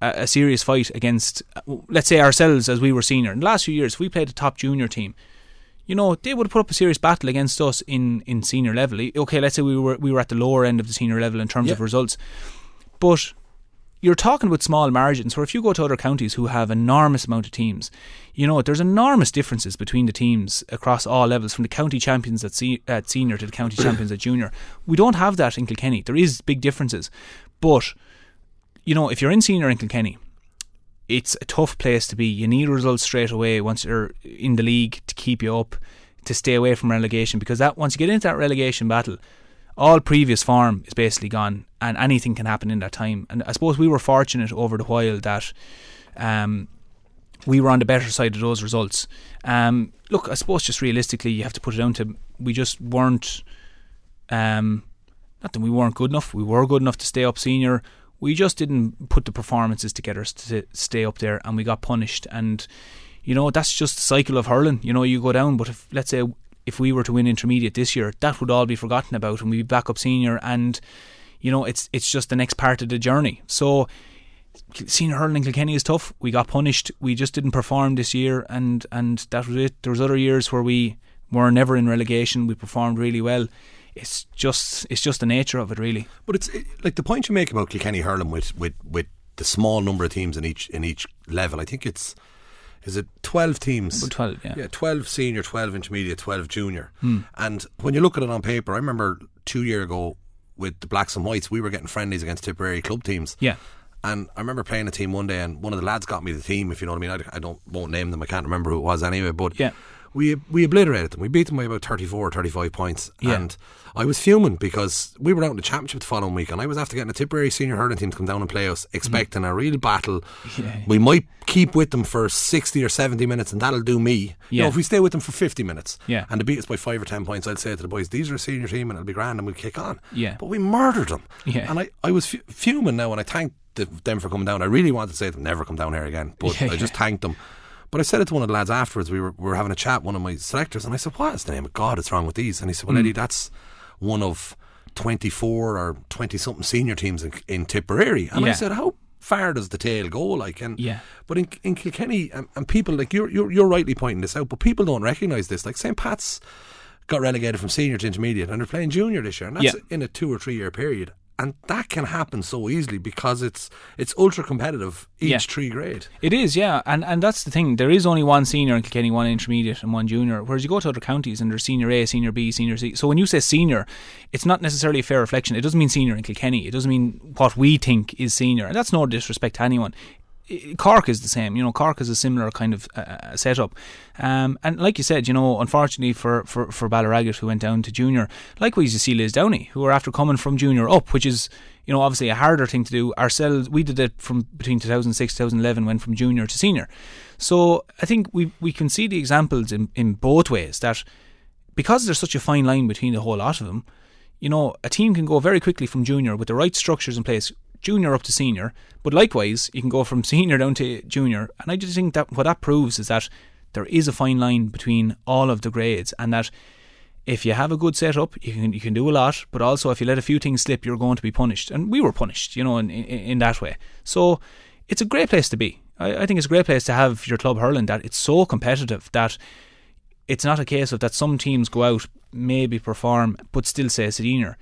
a, a serious fight against, let's say, ourselves as we were senior. In the last few years, if we played a top junior team, you know, they would put up a serious battle against us in, in senior level. Okay, let's say we were we were at the lower end of the senior level in terms of results, but you're talking about small margins. Where if you go to other counties who have enormous amount of teams, you know there's enormous differences between the teams across all levels, from the county champions at, se- at senior to the county champions at junior. We don't have that in Kilkenny. There is big differences, but you know if you're in senior in Kilkenny, it's a tough place to be. You need results straight away once you're in the league to keep you up, to stay away from relegation. Because that once you get into that relegation battle, all previous form is basically gone, and anything can happen in that time. And I suppose we were fortunate over the while that um, we were on the better side of those results. Um, look, I suppose just realistically, you have to put it down to we just weren't. Um, not that we weren't good enough. We were good enough to stay up senior. We just didn't put the performances together to stay up there, and we got punished. And you know that's just the cycle of hurling. You know, you go down, but if let's say if we were to win intermediate this year, that would all be forgotten about, and we'd be back up senior. And you know, it's it's just the next part of the journey. So senior hurling in Kilkenny is tough. We got punished. We just didn't perform this year, and and that was it. There was other years where we were never in relegation. We performed really well. It's just it's just the nature of it, really. But it's it, like the point you make about Kilkenny hurling with, with, with the small number of teams in each in each level. I think it's is it 12 teams? About 12, yeah. Yeah, 12 senior, 12 intermediate, 12 junior. Hmm. And when you look at it on paper, I remember two year ago with the Blacks and Whites, we were getting friendlies against Tipperary club teams. Yeah. And I remember playing a team one day, and one of the lads got me the team. If you know what I mean, I, I don't won't name them. I can't remember who it was anyway. But Yeah. We we obliterated them. We beat them by about 34, 35 points. Yeah. And I was fuming because we were out in the championship the following week, and I was after getting a Tipperary senior hurling team to come down and play us, expecting a real battle. Mm. Yeah. We might keep with them for sixty or seventy minutes, and that'll do me. You know, if we stay with them for fifty minutes, Yeah. and they beat us by five or ten points, I'd say to the boys, "These are a senior team, and it'll be grand, and we'll kick on." Yeah. But we murdered them. Yeah. And I, I was fu- fuming now, and I thanked them for coming down. I really wanted to say to them, never come down here again, but Yeah, I just thanked them. But I said it to one of the lads afterwards. We were, we were having a chat, one of my selectors, and I said, "What is the name of God is wrong with these?" And he Mm. said, "Well, Eddie, that's one of twenty-four or twenty-something senior teams in, in Tipperary." And I said, "How far does the tail go?" Like, and Yeah. but in, in Kilkenny, and, and people like you're, you're you're rightly pointing this out, but people don't recognise this. Like St Pat's got relegated from senior to intermediate, and they're playing junior this year, and that's Yeah. in a two or three year period. And that can happen so easily because it's it's ultra competitive each Yeah. three grade. It is, yeah, and and that's the thing. There is only one senior in Kilkenny, one intermediate, and one junior. Whereas you go to other counties and there's senior A, senior B, senior C. So when you say senior, it's not necessarily a fair reflection. It doesn't mean senior in Kilkenny. It doesn't mean what we think is senior, and that's no disrespect to anyone. Cork is the same, you know. Cork is a similar kind of uh, uh, setup, um, and like you said, you know, unfortunately for for for Ballyragget, who went down to junior, likewise you see Lisdowney, who are after coming from junior up, which is you know obviously a harder thing to do. Ourselves, we did it from between 2006 2011, went from junior to senior. So I think we we can see the examples in in both ways that because there's such a fine line between the whole lot of them, you know, a team can go very quickly from junior with the right structures in place, junior up to senior. But likewise, you can go from senior down to junior. And I just think that what that proves is that there is a fine line between all of the grades, and that if you have a good setup, you can you can do a lot. But also, if you let a few things slip, you're going to be punished. And we were punished, you know, in in, in that way. So it's a great place to be. I, I think it's a great place to have your club hurling. That it's so competitive that it's not a case of that some teams go out, maybe perform, but still say senior.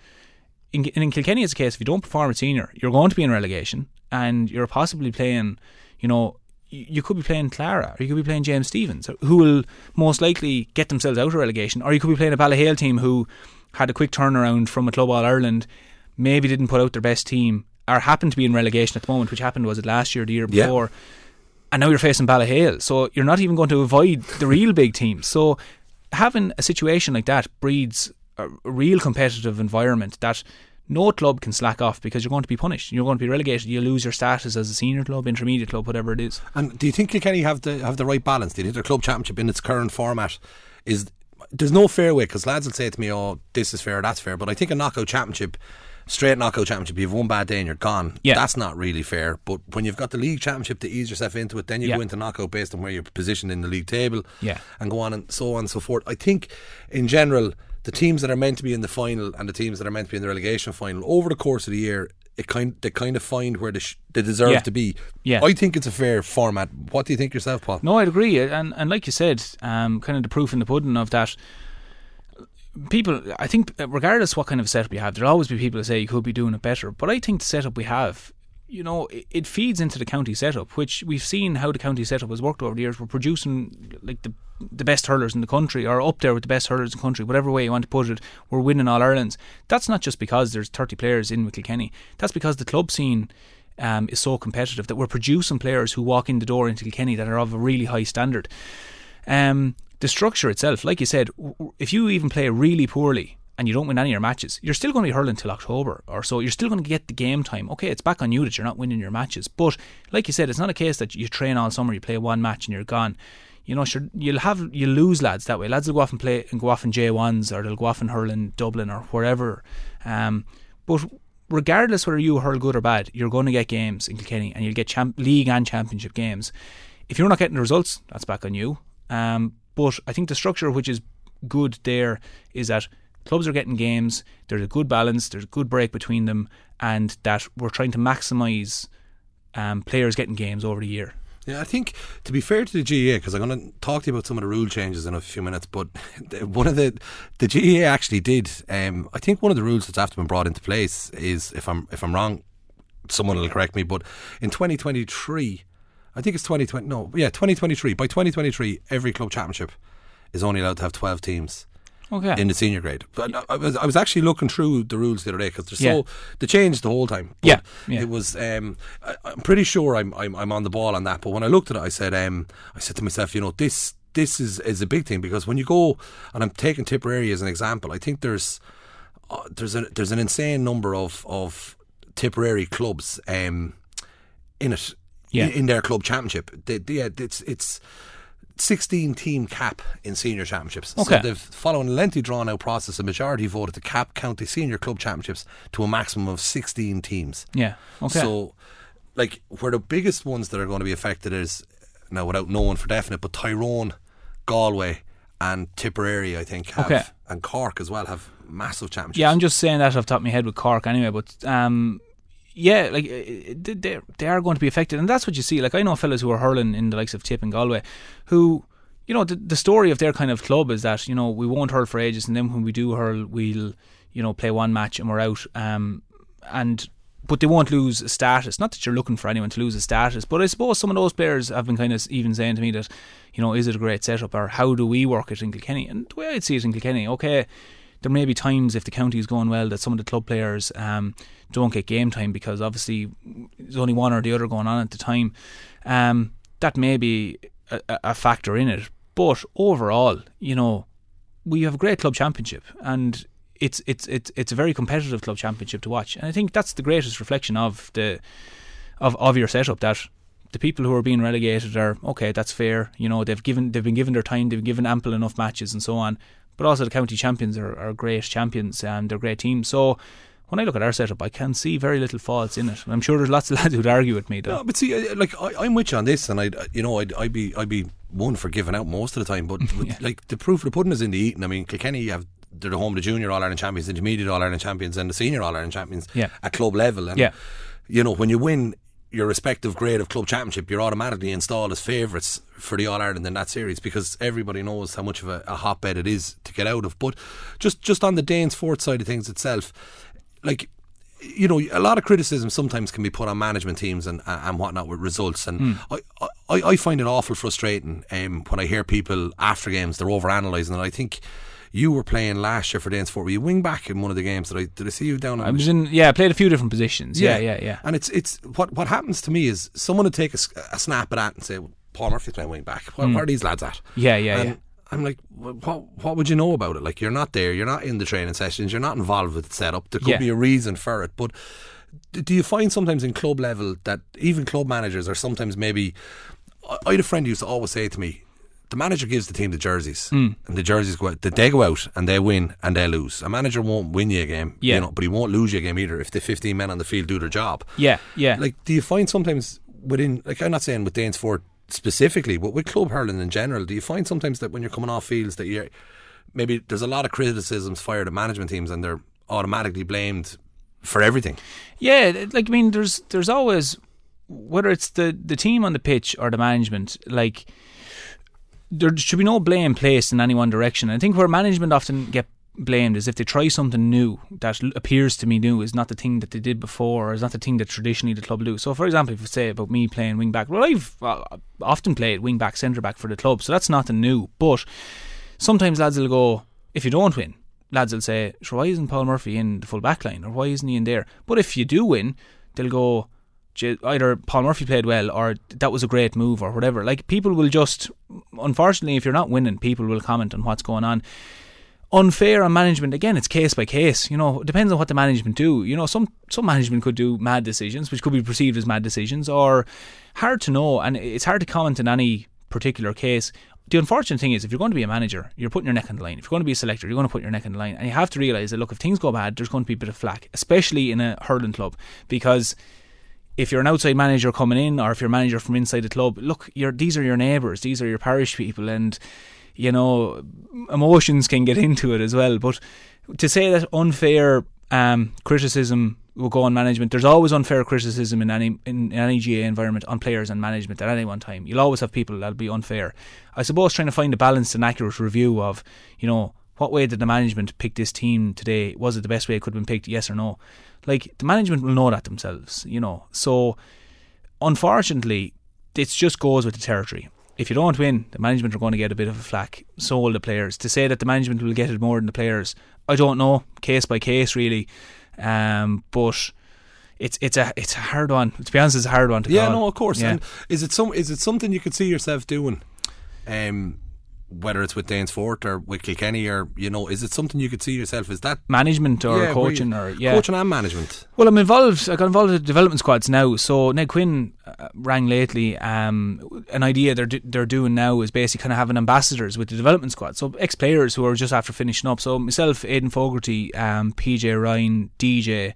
In, in Kilkenny, it's a case if you don't perform at senior, you're going to be in relegation, and you're possibly playing, you know, you could be playing Clara, or you could be playing James Stephens, who will most likely get themselves out of relegation, or you could be playing a Ballyhale team who had a quick turnaround from a club all Ireland, maybe didn't put out their best team, or happened to be in relegation at the moment, which happened was it last year, or the year Yeah. before and now you're facing Ballyhale. So you're not even going to avoid the real big teams. So having a situation like that breeds a real competitive environment that no club can slack off because you're going to be punished. You're going to be relegated. You lose your status as a senior club, intermediate club, whatever it is. And do you think Kilkenny have the have the right balance? Do you think their club championship in its current format is there's no fair way because lads will say to me, "Oh, this is fair, that's fair," but I think a knockout championship. Straight knockout championship, you have one bad day and you're gone. Yeah. That's not really fair. But when you've got the league championship to ease yourself into it, then you Yeah. go into knockout based on where you're positioned in the league table. Yeah. And go on and so on and so forth. I think in general, the teams that are meant to be in the final and the teams that are meant to be in the relegation final over the course of the year, it kind they kind of find where they, sh- they deserve Yeah. to be. Yeah. I think it's a fair format. What do you think yourself, Paul? No, I'd agree, and and like you said, um, kind of the proof in the pudding of that. People, I think, regardless what kind of setup you have, there'll always be people who say you could be doing it better. But I think the setup we have, you know, it, feeds into the county setup, which we've seen how the county setup has worked over the years. We're producing like the the best hurlers in the country, or up there with the best hurlers in the country, whatever way you want to put it. We're winning all Ireland's. That's not just because there's 30 players in with Kilkenny. That's because the club scene um, is so competitive that we're producing players who walk in the door into Kilkenny that are of a really high standard. Um, the structure itself, like you said, if you even play really poorly and you don't win any of your matches, you're still going to be hurling till October or so. You're still going to get the game time. Okay, it's back on you that you're not winning your matches, but like you said, it's not a case that you train all summer, you play one match and you're gone. You know, sure, you'll have you lose lads that way. Lads will go off and play and go off in J ones, or they'll go off and hurl in Dublin or wherever. Um, but regardless whether you hurl good or bad, you're going to get games in Kilkenny, and you'll get champ- league and championship games. If you're not getting the results, that's back on you. Um, but I think the structure which is good there is that clubs are getting games. There's a good balance. There's a good break between them, and that we're trying to maximise um, players getting games over the year. Yeah, I think to be fair to the GAA, because I'm going to talk to you about some of the rule changes in a few minutes, but one of the the GAA actually did. Um, I think one of the rules that's after been brought into place is, if I'm if I'm wrong, someone will correct me, but in 2023. I think it's 2020. No, yeah, 2023. By 2023, every club championship is only allowed to have 12 teams Okay. in the senior grade. But I- I was, I was actually looking through the rules the other day because they're Yeah. so they changed the whole time. Yeah, yeah. it was. Um, I, I'm pretty sure I'm, I'm I'm on the ball on that. But when I looked at it, I said um, I said to myself, you know, this this is is a big thing because when you go and I'm taking Tipperary as an example, I think there's uh, there's a there's an insane number of of Tipperary clubs um, in it Yeah. in, in their club championship. They, they, it's it's. 16 team cap in senior championships. Okay. So they've following a lengthy drawn out process, a majority voted to cap county senior club championships to a maximum of 16 teams. yeah. Okay. So, like, where the biggest ones that are going to be affected is now without knowing for definite, but Tyrone, Galway, and Tipperary, I think, have, Okay. and Cork as well have massive championships. Yeah, I'm just saying that off the top of my head with Cork anyway, but um, yeah, like uh, they they- they are going to be affected, and that's what you see. Like I know fellas who are hurling in the likes of Tip and Galway, who you know the the story of their kind of club is that you know we won't hurl for ages, and then when we do hurl, we'll you know play one match and we're out. Um, and but they won't lose a status. Not that you're looking for anyone to lose a status, but I suppose some of those players have been kind of even saying to me that, you know, is it a great setup or how do we work it in Kilkenny? And the way I'd see it in Kilkenny, okay, there may be times if the county is going well that some of the club players um, don't get game time because obviously there's only one or the other going on at the time. Um, that may be a, a- factor in it. But overall, you know, we have a great club championship and it's it's it's it's a very competitive club championship to watch. And I think that's the greatest reflection of the of, of your setup that the people who are being relegated are okay, that's fair. You know, they've given they've been given their time, they've given ample enough matches and so on. But also the county champions are, are great champions and they're great teams. So when I look at our setup, I can see very little faults in it. And I'm sure there's lots of lads who'd argue with me. Though. No, but see, like I, I'm with you on this, and I, you know, I'd, I'd be, I'd be one for giving out most of the time, but with, like the proof of the pudding is in the eating. I mean, Kilkenny have they're the home of the junior All Ireland champions, intermediate All Ireland champions, and the senior All Ireland champions Yeah. at club level. And Yeah. you know, when you win your respective grade of club championship, you're automatically installed as favourites for the All Ireland in that series because everybody knows how much of a, a hotbed it is to get out of. But just just on the Danesfort side of things itself, like you know, a lot of criticism sometimes can be put on management teams and and whatnot with results, and I, I I find it awful frustrating um, when I hear people after games they're over analysing, and I think. You were playing last year for Danesfort. Were you wing back in one of the games? Did I did I see you down? On I was in yeah, I played a few different positions. Yeah, yeah, yeah. And it's it's what what happens to me is someone would take a snap at that and say, well, "Paul Murphy's playing wing back. Where, mm. where are these lads at?" Yeah, yeah, and yeah. I'm like, what what would you know about it? Like, you're not there. You're not in the training sessions. You're not involved with the setup. There could Yeah. be a reason for it, but. Do you find sometimes in club level that even club managers are sometimes maybe? I had a friend who used to always say to me, the manager gives the team the jerseys, Hmm. and the jerseys go out. They go out and they win and they lose. A manager won't win you a game, Yeah. you know, but he won't lose you a game either if the 15 men on the field do their job. Yeah, yeah. Like, do you find sometimes within, like, I'm not saying with Danesfort specifically, but with club hurling in general, do you find sometimes that when you're coming off fields that you're maybe there's a lot of criticisms fired at management teams and they're automatically blamed for everything? Yeah, like I mean, there's there's always whether it's the the team on the pitch or the management, like there should be no blame placed in any one direction. I think where management often get blamed is if they try something new that appears to me new is not the thing that they did before or is not the thing that traditionally the club do. So, for example, if you say about me playing wing back, well, I've uh, often played wing back, centre back for the club, so that's nothing new. But sometimes lads will go, if you don't win, lads will say, sure, why isn't Paul Murphy in the full back line or why isn't he in there? But if you do win, they'll go, either Paul Murphy played well or that was a great move or whatever. Like people will just, unfortunately, if you're not winning, people will comment on what's going on. Unfair on management again. It's case by case. You know, it depends on what the management do. You know, some some management could do mad decisions, which could be perceived as mad decisions, or hard to know. And it's hard to comment in any particular case. The unfortunate thing is, if you're going to be a manager, you're putting your neck on the line. If you're going to be a selector, you're going to put your neck on the line, and you have to realise that look, if things go bad, there's going to be a bit of flack, especially in a hurling club, because if you're an outside manager coming in, or if you're a manager from inside the club, look, these are your neighbours, these are your parish people, and you know emotions can get into it as well. But to say that unfair um, criticism will go on management, there's always unfair criticism in any in, in any GAA environment on players and management at any one time. You'll always have people that'll be unfair. I suppose trying to find a balanced and accurate review of, you know, what way did the management pick this team today? Was it the best way it could have been picked? Yes or no? Like the management will know that themselves, you know. So unfortunately, it just goes with the territory. If you don't win, the management are going to get a bit of a flack. So will the players. To say that the management will get it more than the players, I don't know. Case by case, really. Um, but it's it's a it's a hard one. To be honest, it's a hard one to yeah, call. no, of course. Yeah. And is it some is it something you could see yourself doing? Um, whether it's with Danesfort or with Kilkenny or you know, is it something you could see yourself? Is that management or Yeah, coaching you- or yeah coaching and management? Well, I'm involved. I got involved with the development squads now. So Ned Quinn uh, rang lately. Um, an idea they're do- they're doing now is basically kind of having ambassadors with the development squad. So ex players who are just after finishing up. So myself, Aidan Fogarty, um, PJ Ryan, DJ.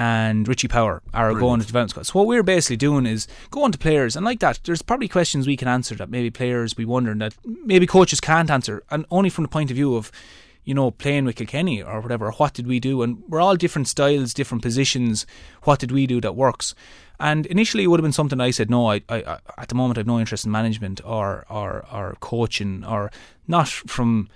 And Richie Power are going to development squad. So what we're basically doing is going to players and like that. There's probably questions we can answer that maybe players be wondering that maybe coaches can't answer, and only from the point of view of you know, playing with Kilkenny or whatever, what did we do? And we're all different styles, different positions. What did we do that works? And initially, it would have been something I said, no, I, I, I at the moment, I've no interest in management or, or, or coaching or not from,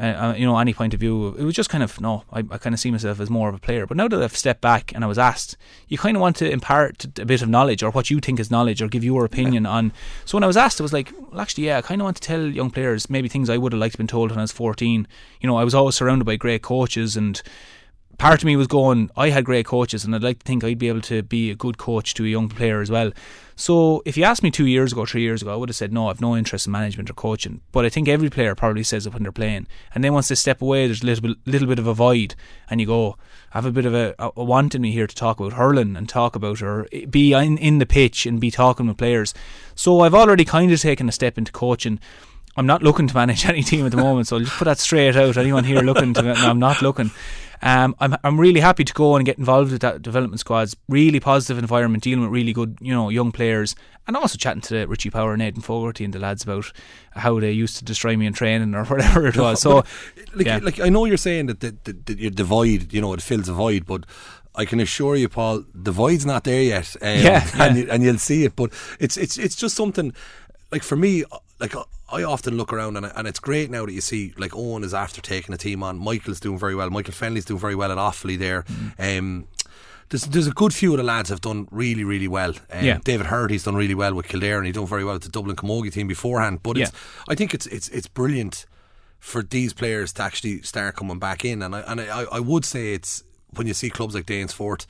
uh, uh, you know, any point of view. It was just kind of, no, I, I kind of see myself as more of a player. But now that I've stepped back and I was asked, you kind of want to impart a bit of knowledge or what you think is knowledge or give your opinion on. So when I was asked, I was like, well, actually, yeah, I kind of want to tell young players maybe things I would have liked to been told when I was 14. You know, I was always surrounded by great coaches and part of me was going, I had great coaches, and I'd like to think I'd be able to be a good coach to a young player as well. So if you asked me two years ago, three years ago, I would have said no, I've no interest in management or coaching. But I think every player probably says it when they're playing, and then once they step away, there's a little bit, little bit of a void, and you go, I have a bit of a, a want in me here to talk about hurling and talk about or be in, in the pitch and be talking with players. So I've already kind of taken a step into coaching. I'm not looking to manage any team at the moment, so I'll just put that straight out. Anyone here looking to? No, I'm not looking. Um, I'm I'm really happy to go and get involved with that development squads. Really positive environment, dealing with really good, you know, young players, and also chatting to Richie Power and Aidan Fogarty and the lads about how they used to destroy me in training or whatever it was. So, like, yeah. like I know you're saying that the, the, the, your divide, you know, it fills a void, but I can assure you, Paul, the void's not there yet. Um, Yeah, and, you, and you'll see it. But it's it's it's just something. Like for me, like I often look around and, and it's great now that you see like Owen is after taking a team on. Michael's doing very well. Michael Fennelly's doing very well at Offaly there. Mm. Um, there's there's a good few of the lads have done really really well. Um, Yeah. David Herity he's done really well with Kildare and he done very well with the Dublin Camogie team beforehand. But it's, I think it's it's it's brilliant for these players to actually start coming back in. And I and I, I would say it's when you see clubs like Danesfort.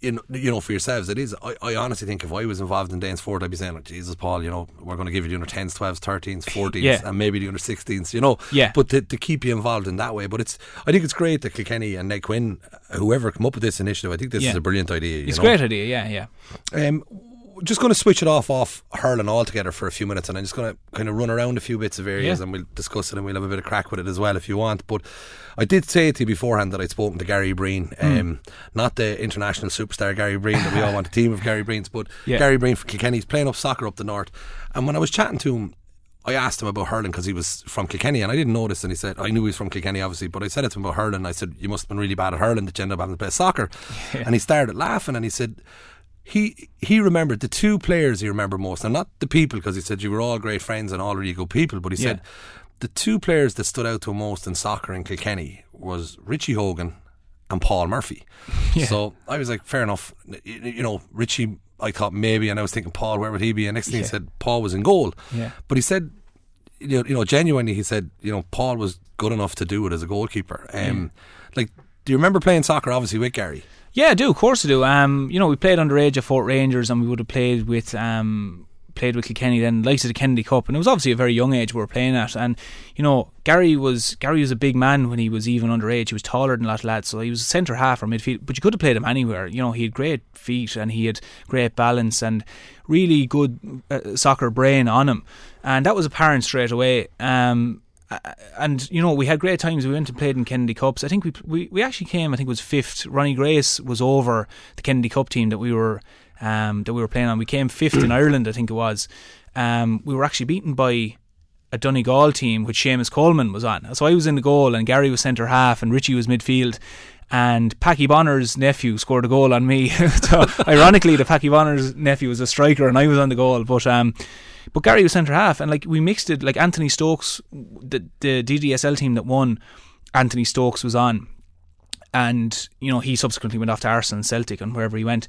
You know, you know, for yourselves, it is. I, I honestly think if I was involved in Danesfort, I'd be saying, like, Jesus, Paul, you know, we're going to give you the under 10s, 12s, 13s, 14s, Yeah. and maybe the under 16s, you know. Yeah. But to, to keep you involved in that way. But it's, I think it's great that Kilkenny and Ned Quinn, whoever come up with this initiative, I think this Yeah. is a brilliant idea. you it's a great idea. Yeah, yeah. Um, just going to switch it off off hurling altogether for a few minutes, and I'm just going to kind of run around a few bits of areas, Yeah. and we'll discuss it, and we'll have a bit of crack with it as well if you want. But I did say to you beforehand that I'd spoken to Gary Breen, Hmm. um, not the international superstar Gary Breen that we all want a team of Gary Breens, but Yeah. Gary Breen from Kilkenny. He's playing up soccer up the north, and when I was chatting to him. I asked him about hurling because he was from Kilkenny and I didn't this and he said I knew he was from Kilkenny obviously but I said it to him about hurling I said you must have been really bad at hurling that you ended up having to play soccer and he started laughing and he said he he remembered the two players he remembered most, and not the people, because he said you were all great friends and all really good people. But he said the two players that stood out to him most in soccer in Kilkenny was Richie Hogan and Paul Murphy. Yeah. So I was like, fair enough. You, you know, Richie, I thought maybe, and I was thinking Paul, where would he be? And next thing he said Paul was in goal. Yeah. But he said, you know, genuinely, he said, you know, Paul was good enough to do it as a goalkeeper. Um, Like, do you remember playing soccer? Obviously with Gary. Yeah, I do. Of course, I do. Um, you know, we played underage at Fort Rangers, and we would have played with um, played with Kilkenny then, likes of the Kennedy Cup, and it was obviously a very young age we were playing at. And you know, Gary was Gary was a big man when he was even underage. He was taller than a lot of lads, so he was a centre half or midfield. But you could have played him anywhere. You know, he had great feet and he had great balance and really good uh, soccer brain on him, and that was apparent straight away. Um, and you know we had great times. We went and played in Kennedy Cups. I think we we, we actually came. I think it was fifth. Ronnie Grace was over the Kennedy Cup team that we were um, that we were playing on. We came fifth in Ireland. I think it was. Um, we were actually beaten by a Donegal team which Seamus Coleman was on. So I was in the goal and Gary was centre half and Richie was midfield. And Packie Bonner's nephew scored a goal on me. so ironically, the Packie Bonner's nephew was a striker and I was on the goal. But um, but Gary was centre half, and like we mixed it. Like Anthony Stokes, the the DDSL team that won, Anthony Stokes was on, and you know he subsequently went off to Arsenal and Celtic and wherever he went.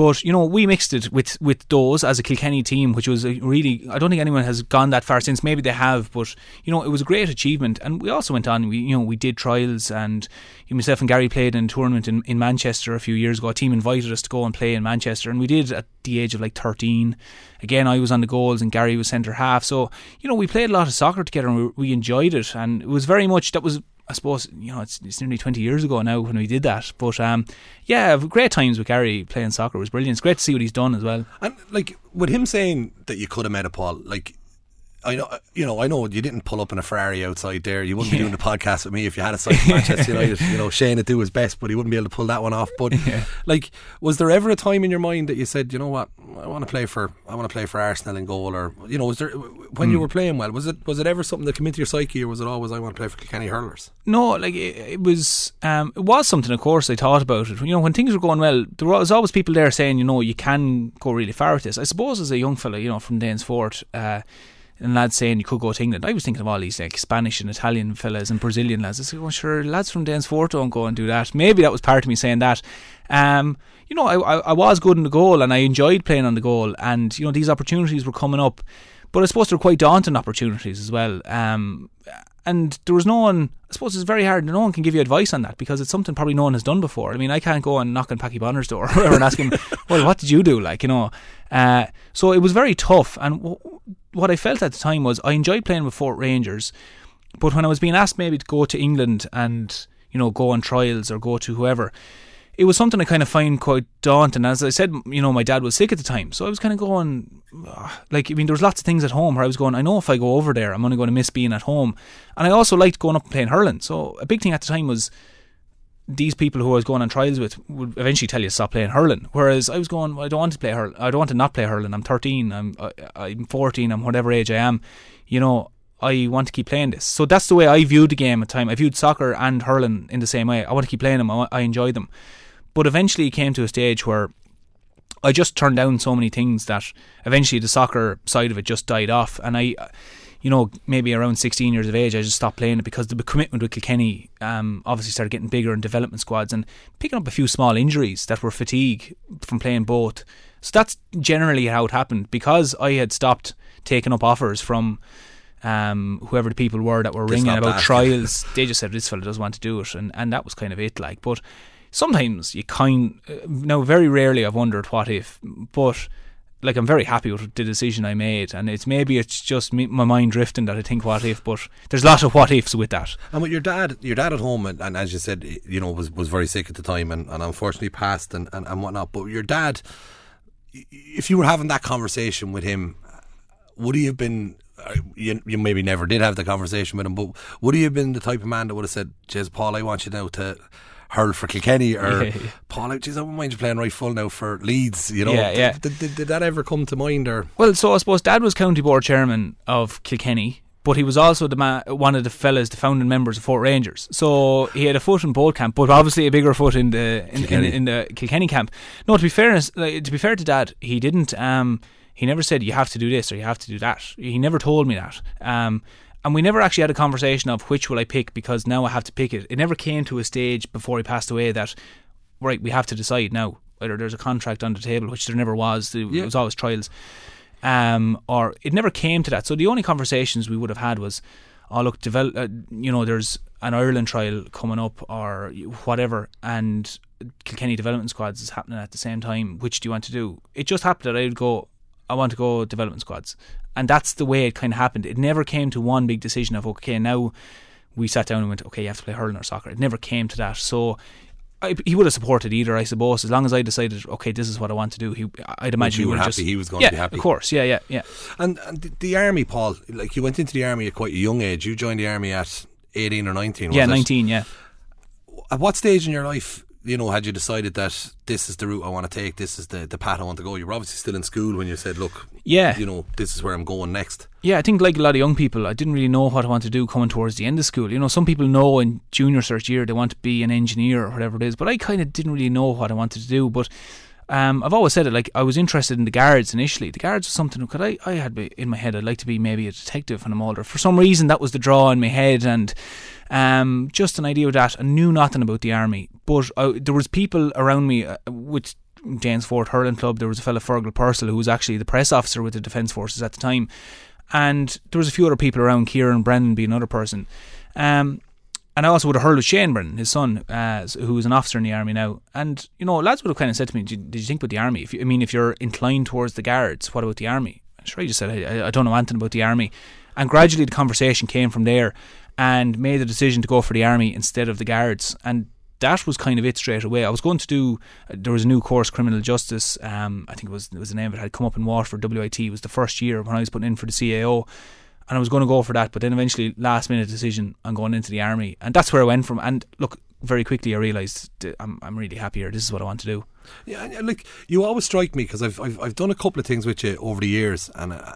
But you know, we mixed it with with those as a Kilkenny team, which was really. I don't think anyone has gone that far since. Maybe they have, but you know, it was a great achievement. And we also went on. We you know we did trials, and you, myself and Gary played in a tournament in, in Manchester a few years ago. A team invited us to go and play in Manchester, and we did at the age of like thirteen. Again, I was on the goals, and Gary was centre half. So you know, we played a lot of soccer together, and we, we enjoyed it. And it was very much that was I suppose you know it's, it's nearly twenty years ago now when we did that. But um, yeah, great times with Gary playing soccer it was brilliant. It's great to see what he's done as well. And like with him saying that you could have met a Paul, like I know, you know, I know you didn't pull up in a Ferrari outside there. You wouldn't yeah. be doing the podcast with me if you had a site Manchester United. You know, Shane would do his best, but he wouldn't be able to pull that one off. But yeah. like, was there ever a time in your mind that you said, you know what, I want to play for, I want to play for Arsenal in goal, or you know, was there when mm. you hmm. were playing well? Was it was it ever something that came into your psyche, or was it always I want to play for Kilkenny hurlers? No, like it, it was, um, it was something. Of course, I thought about it. You know, when things were going well, there was always people there saying, you know, you can go really far with this. I suppose as a young fella, you know, from Danesfort. Uh, and lads saying you could go to England. I was thinking of all these like Spanish and Italian fellas and Brazilian lads. I said, well, sure, lads from Danesfort don't go and do that. Maybe that was part of me saying that. Um, you know, I, I, I was good in the goal and I enjoyed playing on the goal, and you know these opportunities were coming up, but I suppose they're quite daunting opportunities as well. Um, and there was no one. I suppose it's very hard. No one can give you advice on that because it's something probably no one has done before. I mean, I can't go and knock on Packie Bonner's door and ask him, "Well, what did you do?" Like, you know. Uh, so it was very tough. And what I felt at the time was I enjoyed playing with Fort Rangers, but when I was being asked maybe to go to England and you know go on trials or go to whoever, it was something I kind of find quite daunting. As I said, you know, my dad was sick at the time, so I was kind of going, like, I mean, there was lots of things at home where I was going, I know if I go over there, I'm only going to miss being at home, and I also liked going up and playing hurling. So a big thing at the time was these people who I was going on trials with would eventually tell you to stop playing hurling. Whereas I was going, well, I don't want to play hurling. I don't want to not play hurling. I'm 13. I'm I'm 14. I'm whatever age I am. You know, I want to keep playing this. So that's the way I viewed the game at the time. I viewed soccer and hurling in the same way. I want to keep playing them. I, I enjoy them. But eventually it came to a stage where I just turned down so many things that eventually the soccer side of it just died off. And I, you know, maybe around 16 years of age, I just stopped playing it because the commitment with Kilkenny um, obviously started getting bigger in development squads and picking up a few small injuries that were fatigue from playing both. So that's generally how it happened because I had stopped taking up offers from um, whoever the people were that were ringing about trials. they just said this fella doesn't want to do it, and, and that was kind of it. Like, but sometimes you kind uh, now very rarely I've wondered what if, but like I'm very happy with the decision I made, and it's maybe it's just me, my mind drifting that I think what if, but there's a lot of what ifs with that. And with your dad, your dad at home, and, and as you said, you know, was was very sick at the time, and, and unfortunately passed, and, and and whatnot. But your dad, if you were having that conversation with him, would he have been? Uh, you, you maybe never did have the conversation with him, but would he have been the type of man that would have said, "Jez, Paul, I want you now to." Hurl for Kilkenny or yeah, yeah. Paul, geez, I wouldn't mind you playing right full now for Leeds. You know, yeah, yeah. Did, did, did, that ever come to mind? Or well, so I suppose Dad was county board chairman of Kilkenny. But he was also the man, one of the fellas, the founding members of Fort Rangers. So he had a foot in both camp, but obviously a bigger foot in the in, in, in the Kilkenny camp. No, to be fairness, like, to be fair to Dad, he didn't. Um, he never said you have to do this or you have to do that. He never told me that. Um, and we never actually had a conversation of which will I pick because now I have to pick it. It never came to a stage before he passed away that right we have to decide now whether there's a contract on the table, which there never was. It yeah. was always trials, um, or it never came to that. So the only conversations we would have had was, oh look, develop, uh, you know, there's an Ireland trial coming up or whatever, and Kilkenny development squads is happening at the same time. Which do you want to do? It just happened that I would go. I want to go development squads, and that's the way it kind of happened. It never came to one big decision of okay, now we sat down and went, okay, you have to play hurling or soccer. It never came to that. So I, he would have supported either, I suppose, as long as I decided, okay, this is what I want to do. He, I'd imagine you were happy. Just, he was going yeah, to be happy. Of course, yeah, yeah, yeah. And, and the, the, army, Paul, like you went into the army at quite a young age. You joined the army at eighteen or nineteen. yeah, nineteen. It? Yeah. At what stage in your life you know, had you decided that this is the route I want to take, this is the, the path I want to go, you were obviously still in school when you said, look, yeah, you know, this is where I'm going next. Yeah, I think like a lot of young people, I didn't really know what I want to do coming towards the end of school. You know, some people know in junior cert year they want to be an engineer or whatever it is, but I kind of didn't really know what I wanted to do. But um, I've always said it like I was interested in the guards initially. The guards was something because I, I had in my head I'd like to be maybe a detective when I'm older. For some reason, that was the draw in my head, and um, just an idea of that. I knew nothing about the army, but there was people around me uh, with Danesfort Hurling Club. There was a fellow Fergal Purcell who was actually the press officer with the Defence Forces at the time, and there was a few other people around. Kieran Brennan being another person. Um, and I also would have heard of Shane Brennan, his son, uh, who is an officer in the army now. And you know, lads would have kind of said to me, "Did you think about the army? You, I mean, if you're inclined towards the guards, what about the army?" Sure I just said, I, I don't know anything about the army." And gradually, the conversation came from there, and made the decision to go for the army instead of the guards. And that was kind of it straight away. I was going to do. Uh, there was a new course, criminal justice. Um, I think it was it was the name of it. Had come up in Waterford. WIT it was the first year when I was putting in for the CAO, and I was going to go for that. But then eventually, last minute decision, I'm going into the army, and that's where I went from. And look, very quickly I realised I'm I'm really happy here. This is what I want to do. Yeah, and like you always strike me because I've, I've I've done a couple of things with you over the years, and. Uh,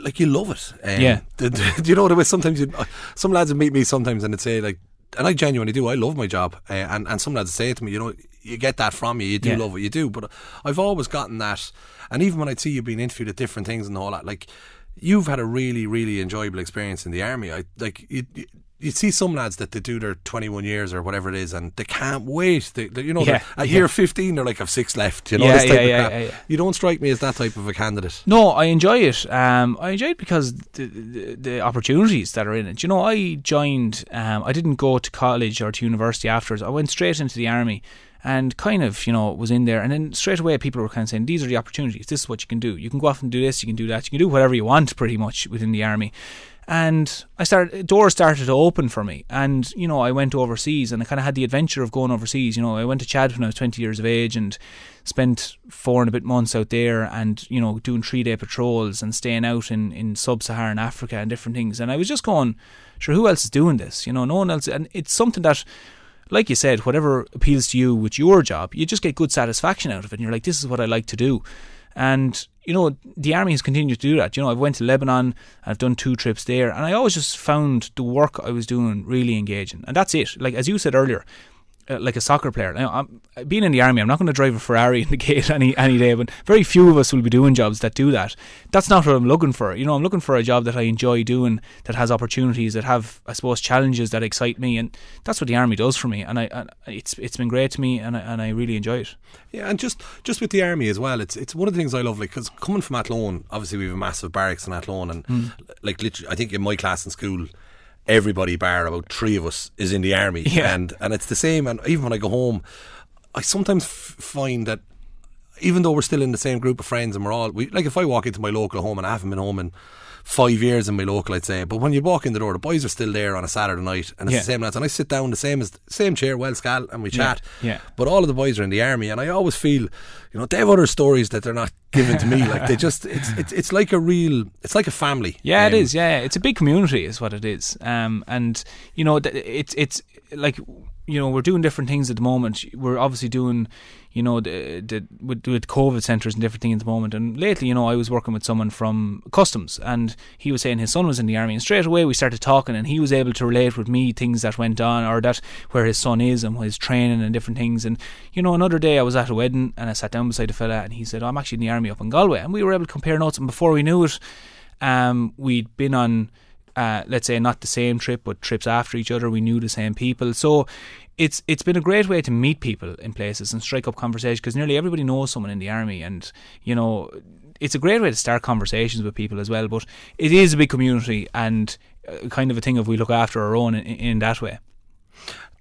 like you love it, um, yeah. Do, you know way sometimes you, some lads would meet me sometimes and they'd say like, and I genuinely do. I love my job, uh, and and some lads say to me, you know, you get that from you. You do yeah. love what you do, but I've always gotten that. And even when I see you being interviewed at different things and all that, like you've had a really, really enjoyable experience in the army. I like you, you see some lads that they do their 21 years or whatever it is and they can't wait. They, they you know yeah, at yeah. year 15 they're like I've six left you know yeah, yeah, yeah, yeah, you don't strike me as that type of a candidate. No I enjoy it. Um, I enjoy it because the, the, the, opportunities that are in it. You know I joined um, I didn't go to college or to university afterwards. I went straight into the army and kind of you know was in there. And then straight away people were kind of saying these are the opportunities. This is what you can do. You can go off and do this. You can do that. You can do whatever you want pretty much within the army. And I started doors started to open for me. And you know I went overseas and I kind of had the adventure of going overseas. You know I went to Chad when I was 20 years of age and spent four and a bit months out there and you know doing three day patrols and staying out in, in sub-Saharan Africa and different things. And I was just going sure who else is doing this? You know no one else. And it's something that like you said whatever appeals to you with your job you just get good satisfaction out of it and you're like this is what I like to do and you know, the army has continued to do that. You know, I've went to Lebanon, I've done two trips there, and I always just found the work I was doing really engaging. And that's it. Like as you said earlier, uh, like a soccer player. Now, I'm, being in the army, I'm not going to drive a Ferrari in the gate any any day, but very few of us will be doing jobs that do that. That's not what I'm looking for. You know, I'm looking for a job that I enjoy doing, that has opportunities, that have, I suppose, challenges that excite me, and that's what the army does for me. And I, and it's it's been great to me, and I, and I really enjoy it. Yeah, and just just with the army as well, it's it's one of the things I love. Like, because coming from Athlone, obviously we have a massive barracks in Athlone, and mm. like literally, I think in my class in school everybody bar about three of us is in the army yeah. and and it's the same and even when I go home I sometimes f- find that even though we're still in the same group of friends and we're all we, like if I walk into my local home and I haven't been home in five years in my local, I'd say. But when you walk in the door, the boys are still there on a Saturday night, and it's yeah. the same lads. And I sit down the same as same chair, well scal, and we chat. Yeah. yeah. But all of the boys are in the army, and I always feel, you know, they have other stories that they're not giving to me. like they just, it's it's it's like a real, it's like a family. Yeah, um, it is. Yeah, it's a big community, is what it is. Um, and you know, it's it's like you know we're doing different things at the moment. We're obviously doing you know, the, the, with, with COVID centres and different things at the moment. And lately, you know, I was working with someone from customs, and he was saying his son was in the army, and straight away we started talking, and he was able to relate with me things that went on, or that where his son is and his training and different things. And you know, another day I was at a wedding, and I sat down beside a fella, and he said, oh, "I'm actually in the army up in Galway," and we were able to compare notes. And before we knew it, um, we'd been on. Uh, let's say not the same trip, but trips after each other. We knew the same people, so it's it's been a great way to meet people in places and strike up conversation because nearly everybody knows someone in the army, and you know it's a great way to start conversations with people as well. But it is a big community and uh, kind of a thing if we look after our own in, in that way.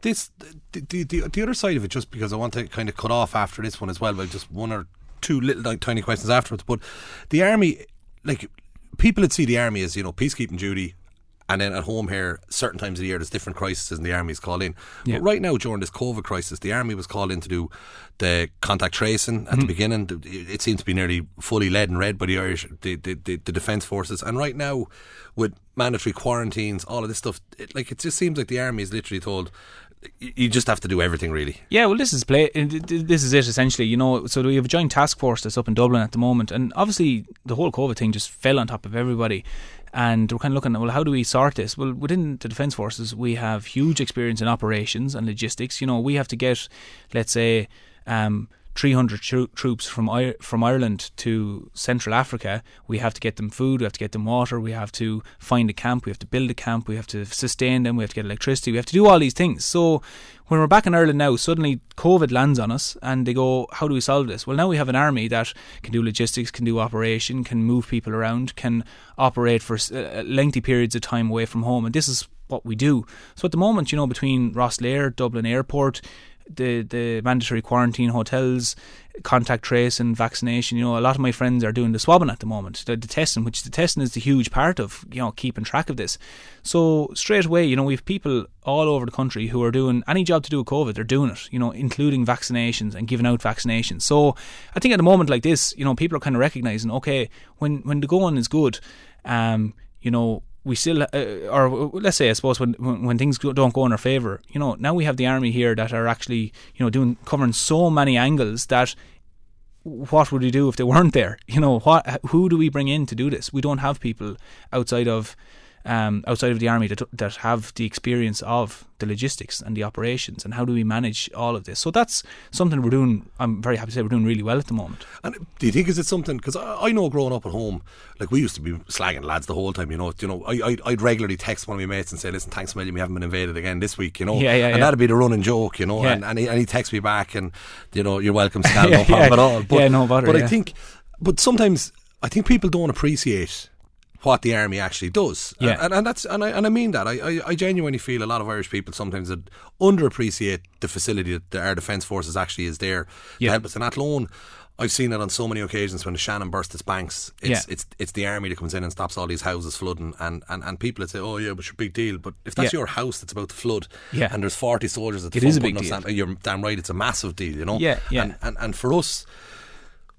This the, the the other side of it, just because I want to kind of cut off after this one as well, but just one or two little like, tiny questions afterwards. But the army, like people would see the army as you know peacekeeping duty and then at home here, certain times of the year, there's different crises and the army is called in. Yeah. But right now, during this COVID crisis, the army was called in to do the contact tracing at mm-hmm. the beginning. It seems to be nearly fully led and read by the Irish, the, the, the, the defence forces. And right now, with mandatory quarantines, all of this stuff, it, like it just seems like the army is literally told you just have to do everything really. Yeah, well, this is play. This is it essentially. You know, so we have a joint task force that's up in Dublin at the moment, and obviously the whole COVID thing just fell on top of everybody and we're kind of looking at well how do we sort this well within the defence forces we have huge experience in operations and logistics you know we have to get let's say um, 300 tro- troops from I- from Ireland to Central Africa, we have to get them food, we have to get them water, we have to find a camp, we have to build a camp, we have to sustain them, we have to get electricity, we have to do all these things. So when we're back in Ireland now, suddenly COVID lands on us and they go, how do we solve this? Well, now we have an army that can do logistics, can do operation, can move people around, can operate for uh, lengthy periods of time away from home. And this is what we do. So at the moment, you know, between Rosslare, Dublin Airport, the the mandatory quarantine hotels, contact trace and vaccination. You know, a lot of my friends are doing the swabbing at the moment, the, the testing, which the testing is the huge part of you know keeping track of this. So straight away, you know, we have people all over the country who are doing any job to do with COVID. They're doing it, you know, including vaccinations and giving out vaccinations. So I think at a moment like this, you know, people are kind of recognizing, okay, when when the going is good, um, you know, we still, uh, or let's say, I suppose, when, when, when things don't go in our favour, you know, now we have the army here that are actually, you know, doing covering so many angles that what would we do if they weren't there? You know, what who do we bring in to do this? We don't have people outside of um, outside of the army that that have the experience of the logistics and the operations and how do we manage all of this. So that's something we're doing. I'm very happy to say we're doing really well at the moment. And do you think is it something? Because I, I, know growing up at home, like we used to be slagging lads the whole time. You know, you know, I, I would regularly text one of my mates and say, "Listen, thanks million, we haven't been invaded again this week." You know, yeah, yeah, and yeah. that'd be the running joke. You know, yeah. and and he, and he texts me back, and you know, you're welcome, Scal, no problem at all. But, yeah, no bother. But I think, but sometimes I think people don't appreciate what the army actually does. Yeah. And, and that's and I and I mean that. I, I, I genuinely feel a lot of Irish people sometimes that underappreciate the facility that the, our defence forces actually is there yeah. to help us. And Athlone I've seen it on so many occasions when the Shannon burst its banks. It's Yeah. it's it's the army that comes in and stops all these houses flooding and, and, and people that say, Oh yeah, but it's a big deal. But if that's Yeah. your house that's about to flood Yeah. and there's forty soldiers at the It is a big deal. stand- you're damn right it's a massive deal, you know? Yeah, yeah. And and, and for us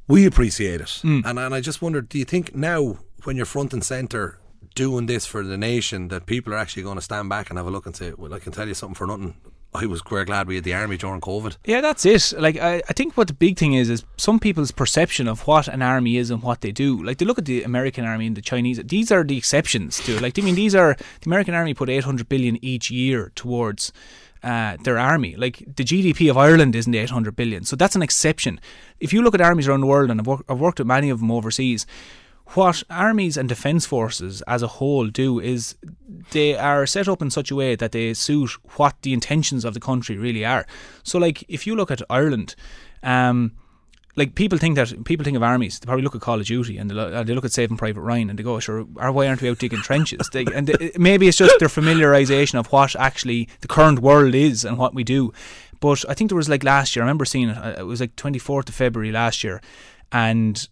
we appreciate it. Mm. And and I just wonder, do you think now when you're front and centre doing this for the nation that people are actually going to stand back and have a look and say, Well, I can tell you something for nothing. I was quite glad we had the army during COVID. Yeah, that's it. Like, I, I think what the big thing is is some people's perception of what an army is and what they do. Like, they look at the American army and the Chinese. These are the exceptions to it. Like, I mean, these are the American army put eight hundred billion each year towards. Uh, their army, like the GDP of Ireland, isn't 800 billion, so that's an exception. If you look at armies around the world, and I've, work, I've worked with many of them overseas, what armies and defence forces as a whole do is they are set up in such a way that they suit what the intentions of the country really are. So, like, if you look at Ireland, um, like people think that people think of armies. They probably look at Call of Duty and they look, at Saving Private Ryan and they go, "Sure, why aren't we out digging trenches?" They, and they, maybe it's just their familiarization of what actually the current world is and what we do. But I think there was like last year. I remember seeing it. uh, It was like twenty fourth of February last year, and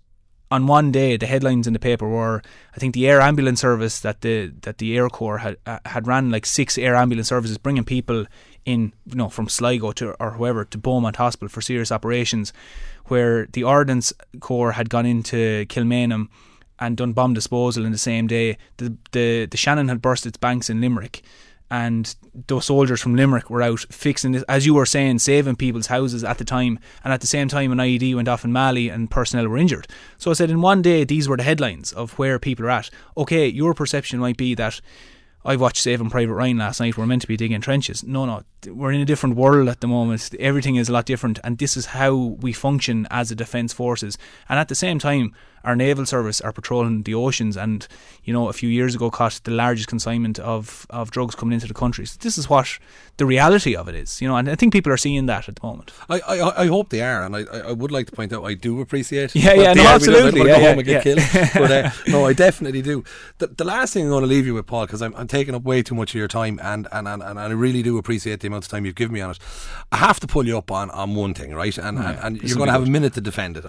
on one day the headlines in the paper were I think the air ambulance service that the that the Air Corps had uh, had ran like six air ambulance services bringing people in you know from Sligo to or whoever to Beaumont Hospital for serious operations where the Ordnance Corps had gone into Kilmainham and done bomb disposal in the same day. The the, the Shannon had burst its banks in Limerick and those soldiers from Limerick were out fixing this, as you were saying, saving people's houses at the time, and at the same time, an IED went off in Mali and personnel were injured. So I said, in one day, these were the headlines of where people are at. Okay, your perception might be that I watched Saving Private Ryan last night. We're meant to be digging trenches. No, no, we're in a different world at the moment. Everything is a lot different, and this is how we function as a defence forces. And at the same time, our naval service are patrolling the oceans, and you know, a few years ago, caught the largest consignment of of drugs coming into the country. So this is what the reality of it is, you know. And I think people are seeing that at the moment. I, I, I hope they are, and I, I would like to point out I do appreciate. Yeah, yeah, no, army does. I absolutely, yeah, yeah, home and get yeah. killed. But uh, no, I definitely do. The, the last thing I'm going to leave you with, Paul, because I'm, I'm taking up way too much of your time, and, and, and, and I really do appreciate the amount of time you've given me on it. I have to pull you up on, on one thing, right? And, and, and you're going to have a minute to defend it.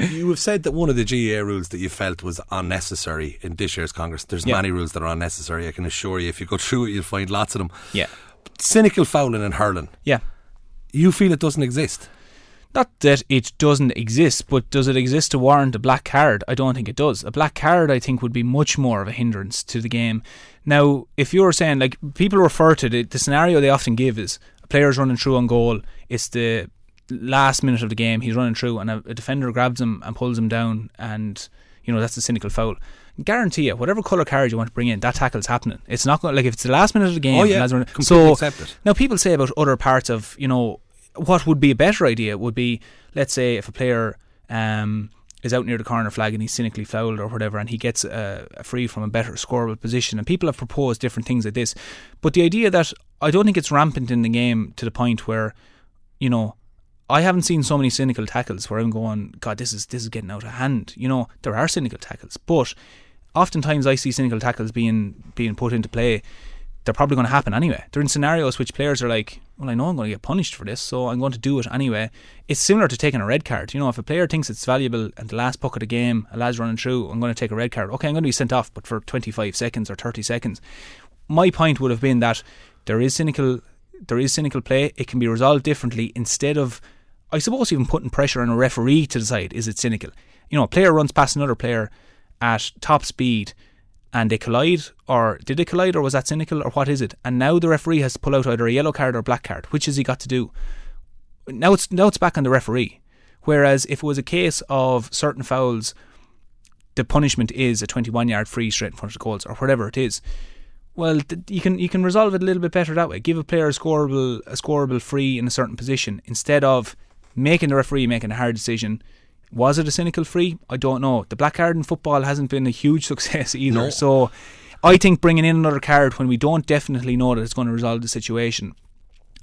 you have said that one of the GAA rules that you felt was unnecessary in this year's Congress. There's Yeah. many rules that are unnecessary. I can assure you. If you go through it, you'll find lots of them. Yeah, Cynical fouling and hurling. yeah. You feel it doesn't exist. Not that it doesn't exist, but does it exist to warrant a black card? I don't think it does. A black card, I think, would be much more of a hindrance to the game. Now, if you're saying, like, people refer to the, the scenario they often give is a player's running through on goal, it's the last minute of the game, he's running through, and a, a defender grabs him and pulls him down, and, you know, that's a cynical foul. Guarantee you, whatever colour card you want to bring in, that tackle's happening. It's not going like if it's the last minute of the game. Oh, yeah, running- completely so accept it. now people say about other parts of you know what would be a better idea would be, let's say, if a player um, is out near the corner flag and he's cynically fouled or whatever, and he gets a, a free from a better scoreable position. And people have proposed different things like this, but the idea that I don't think it's rampant in the game to the point where, you know, I haven't seen so many cynical tackles where I'm going, God, this is this is getting out of hand. You know, there are cynical tackles, but oftentimes I see cynical tackles being being put into play they're probably going to happen anyway. They're in scenarios which players are like, well, I know I'm going to get punished for this, so I'm going to do it anyway. It's similar to taking a red card. You know, if a player thinks it's valuable and the last puck of the game, a lad's running through, I'm going to take a red card. Okay, I'm going to be sent off, but for 25 seconds or 30 seconds. My point would have been that there is cynical, there is cynical play. It can be resolved differently instead of, I suppose, even putting pressure on a referee to decide is it cynical. You know, a player runs past another player at top speed and they collide, or did they collide, or was that cynical, or what is it? And now the referee has to pull out either a yellow card or a black card. Which has he got to do? Now it's now it's back on the referee. Whereas if it was a case of certain fouls, the punishment is a 21 yard free straight in front of the goals, or whatever it is. Well, th- you can you can resolve it a little bit better that way. Give a player a scoreable a scoreable free in a certain position instead of making the referee making a hard decision was it a cynical free? I don't know. The black card in football hasn't been a huge success either. No. So I think bringing in another card when we don't definitely know that it's going to resolve the situation,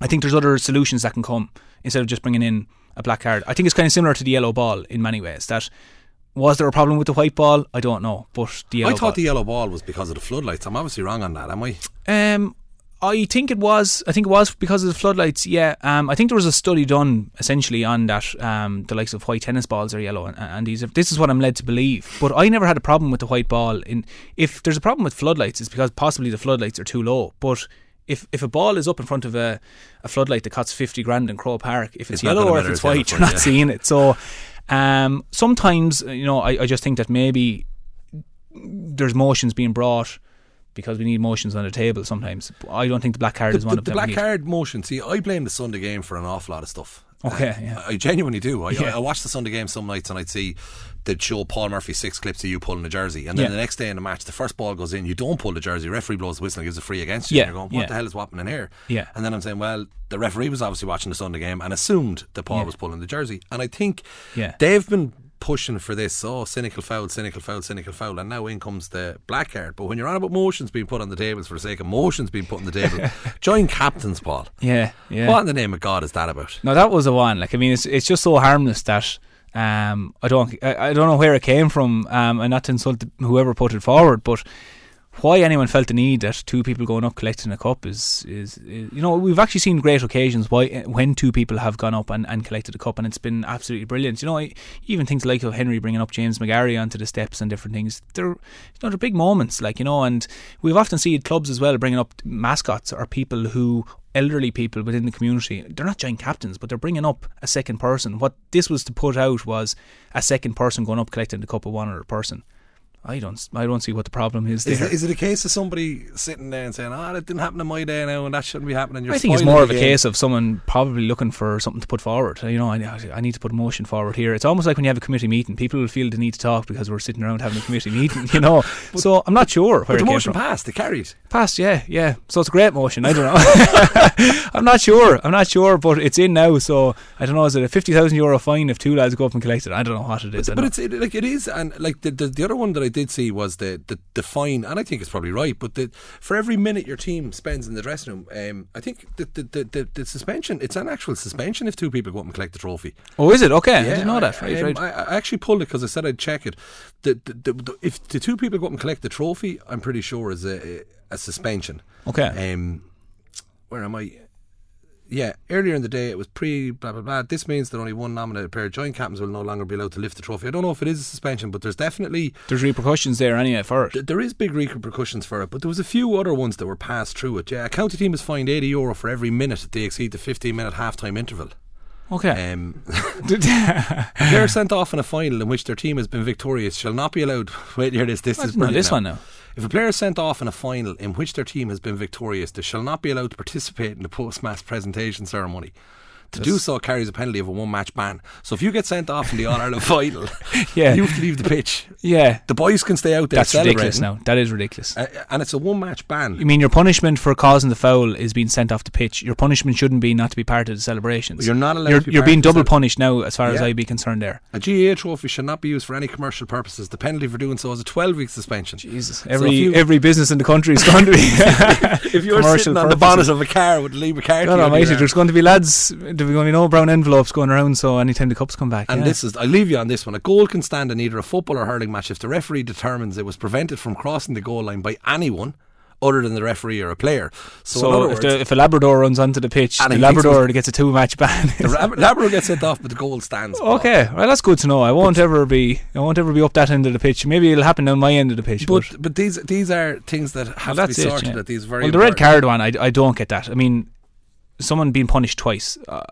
I think there's other solutions that can come instead of just bringing in a black card. I think it's kind of similar to the yellow ball in many ways. That was there a problem with the white ball? I don't know, but the I thought ball. the yellow ball was because of the floodlights. I'm obviously wrong on that, am I? Um, I think it was. I think it was because of the floodlights. Yeah. Um, I think there was a study done essentially on that. Um, the likes of white tennis balls are yellow, and, and these. Are, this is what I'm led to believe. But I never had a problem with the white ball. In if there's a problem with floodlights, it's because possibly the floodlights are too low. But if if a ball is up in front of a, a floodlight that costs fifty grand in Croke Park, if it's, it's yellow or if it's white, you're not yeah. seeing it. So um, sometimes you know I, I just think that maybe there's motions being brought because we need motions on the table sometimes. I don't think the black card the, is one the, of them. The black card motion. See, I blame the Sunday game for an awful lot of stuff. Okay, uh, yeah. I genuinely do. I, yeah. I, I, watch the Sunday game some nights and I'd see they'd show Paul Murphy six clips of you pulling the jersey, and then yeah. the next day in the match, the first ball goes in, you don't pull the jersey, referee blows the whistle and gives a free against you. Yeah. And you're going, what the hell is happening here? Yeah. And then I'm saying, well, the referee was obviously watching the Sunday game and assumed that Paul was pulling the jersey, and I think yeah. they've been pushing for this. Oh, cynical foul, cynical foul, cynical foul, and now in comes the black card. But when you're on about motions being put on the tables for the sake of motions being put on the table, join captains, Paul. Yeah, yeah. What in the name of God is that about? No, that was the one. Like, I mean, it's it's just so harmless that. Um, I don't, I, I don't know where it came from, um, and not to insult whoever put it forward, but why anyone felt the need that two people going up collecting a cup is, is, is, you know we've actually seen great occasions why when two people have gone up and, and collected a cup and it's been absolutely brilliant. You know even things like Henry bringing up James McGarry onto the steps and different things they're you know they're big moments like you know and we've often seen clubs as well bringing up mascots or people who elderly people within the community they're not giant captains but they're bringing up a second person. What this was to put out was a second person going up collecting the cup of one other person I don't, I don't see what the problem is. Is it, is it a case of somebody sitting there and saying, "Ah, oh, that didn't happen in my day now, and that shouldn't be happening"? I think it's more of a case of someone probably looking for something to put forward. You know, I, I need to put a motion forward here. It's almost like when you have a committee meeting, people will feel the need to talk because we're sitting around having a committee meeting. You know, so I'm not sure. Where but the motion passed. It carried. Passed. Yeah, yeah. So it's a great motion. I don't know. I'm not sure. I'm not sure, but it's in now. So I don't know. Is it a fifty thousand euro fine if two lads go up and collect it? I don't know what it is. But, but it's it, like it is, and like the, the the other one that I did see was the the, the, fine, and I think it's probably right, but the, for every minute your team spends in the dressing room, um, I think the, the, the, the, suspension, it's an actual suspension if two people go up and collect the trophy. Oh, is it? Okay, yeah, I didn't know that. Right, um, right. I, I, actually pulled it because I said I'd check it. The, the, the, if the two people go up and collect the trophy, I'm pretty sure is a, a suspension. Okay. Um, where am I? Yeah, earlier in the day it was pre blah blah blah. This means that only one nominated pair of joint captains will no longer be allowed to lift the trophy. I don't know if it is a suspension, but there's definitely there's repercussions there anyway for it. Th- there is big repercussions for it, but there was a few other ones that were passed through it. Yeah, a county team is fined eighty euro for every minute that they exceed the fifteen minute half time interval. Okay. Um, they're sent off in a final in which their team has been victorious shall not be allowed. Wait, here this. This is brilliant. This now. one now. If a player is sent off in a final in which their team has been victorious, they shall not be allowed to participate in the post match presentation ceremony. To do so carries a penalty of a one match ban. So if you get sent off in the All Ireland final, Yeah. you have to leave the pitch. Yeah, The boys can stay out there that's ridiculous. Now that is ridiculous. Uh, and it's a one match ban. You mean your punishment for causing the foul is being sent off the pitch? Your punishment shouldn't be not to be part of the celebrations. You're not allowed You're, to be you're being double punished now, as far as I'd be concerned. There, A GAA trophy should not be used for any commercial purposes. The penalty for doing so is a 12 week suspension. Jesus, every you- every business in the country is going to be. If you're sitting on the bonnet of a car with Liam MacCarthy, God Almighty, there's going to be lads. There's going to be no brown envelopes going around. So anytime the cups come back, And yeah. this is, I leave you on this one. A goal can stand in either a football or hurling match if the referee determines it was prevented from crossing the goal line by anyone other than the referee or a player. So, So if, words, the, if a Labrador runs onto the pitch, the Labrador gets a two match ban. the Labrador gets sent off, but the goal stands. okay, well that's good to know. I won't ever be. I won't ever be up that end of the pitch. Maybe it'll happen on my end of the pitch. But, But but these these are things that have Well, to be that's it, sorted yeah. at these very well, the red card one, I, I don't get that. I mean, someone being punished twice. Uh,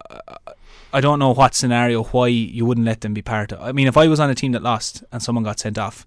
I don't know what scenario why you wouldn't let them be part of. I mean, if I was on a team that lost and someone got sent off,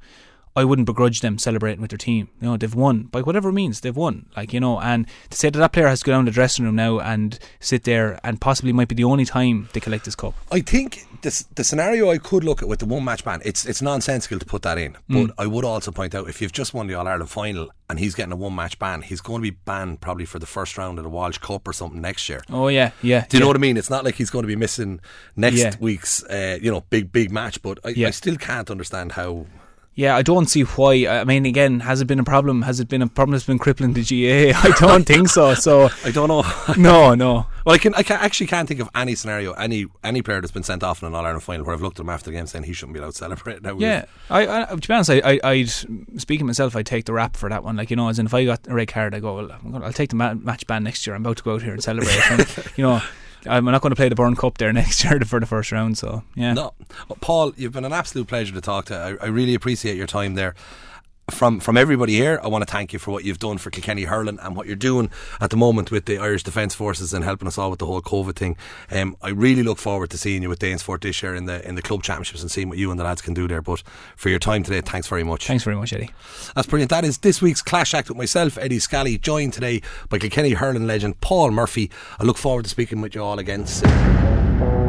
I wouldn't begrudge them celebrating with their team. You know, they've won by whatever means they've won. Like you know, and to say that that player has to go down to the dressing room now and sit there and possibly might be the only time they collect this cup. I think this, the scenario I could look at with the one match ban, it's it's nonsensical to put that in. But Mm. I would also point out if you've just won the All Ireland final and he's getting a one match ban, he's going to be banned probably for the first round of the Walsh Cup or something next year. Oh yeah, yeah. Do you yeah. know what I mean? It's not like he's going to be missing next Yeah. week's, uh, you know, big big match. But I, Yeah. I still can't understand how. Yeah, I don't see why. I mean, again, has it been a problem? Has it been a problem that's been crippling the GAA? I don't think so. So I don't know. no, no. well, I can I can, actually can't think of any scenario, any any player that's been sent off in an All Ireland final where I've looked at him after the game saying he shouldn't be allowed to celebrate. Now Yeah, I, I to be honest, I, I, I'd speaking myself, I'd take the rap for that one. Like you know, as in if I got a red card, I go, well, I'm gonna, I'll take the ma- match ban next year. I'm about to go out here and celebrate. and, you know, I'm not going to play the Burn Cup there next year for the first round. So yeah, No, Paul, you've been an absolute pleasure to talk to. I, I really appreciate your time there. From from everybody here, I want to thank you for what you've done for Kilkenny hurling and what you're doing at the moment with the Irish Defence Forces and helping us all with the whole COVID thing. Um, I really look forward to seeing you with Danesfort this year in the in the club championships and seeing what you and the lads can do there. But for your time today, thanks very much. thanks very much, Eddie. That's brilliant. That is this week's Clash Act with myself, Eddie Scally, joined today by Kilkenny hurling legend Paul Murphy. I look forward to speaking with you all again soon.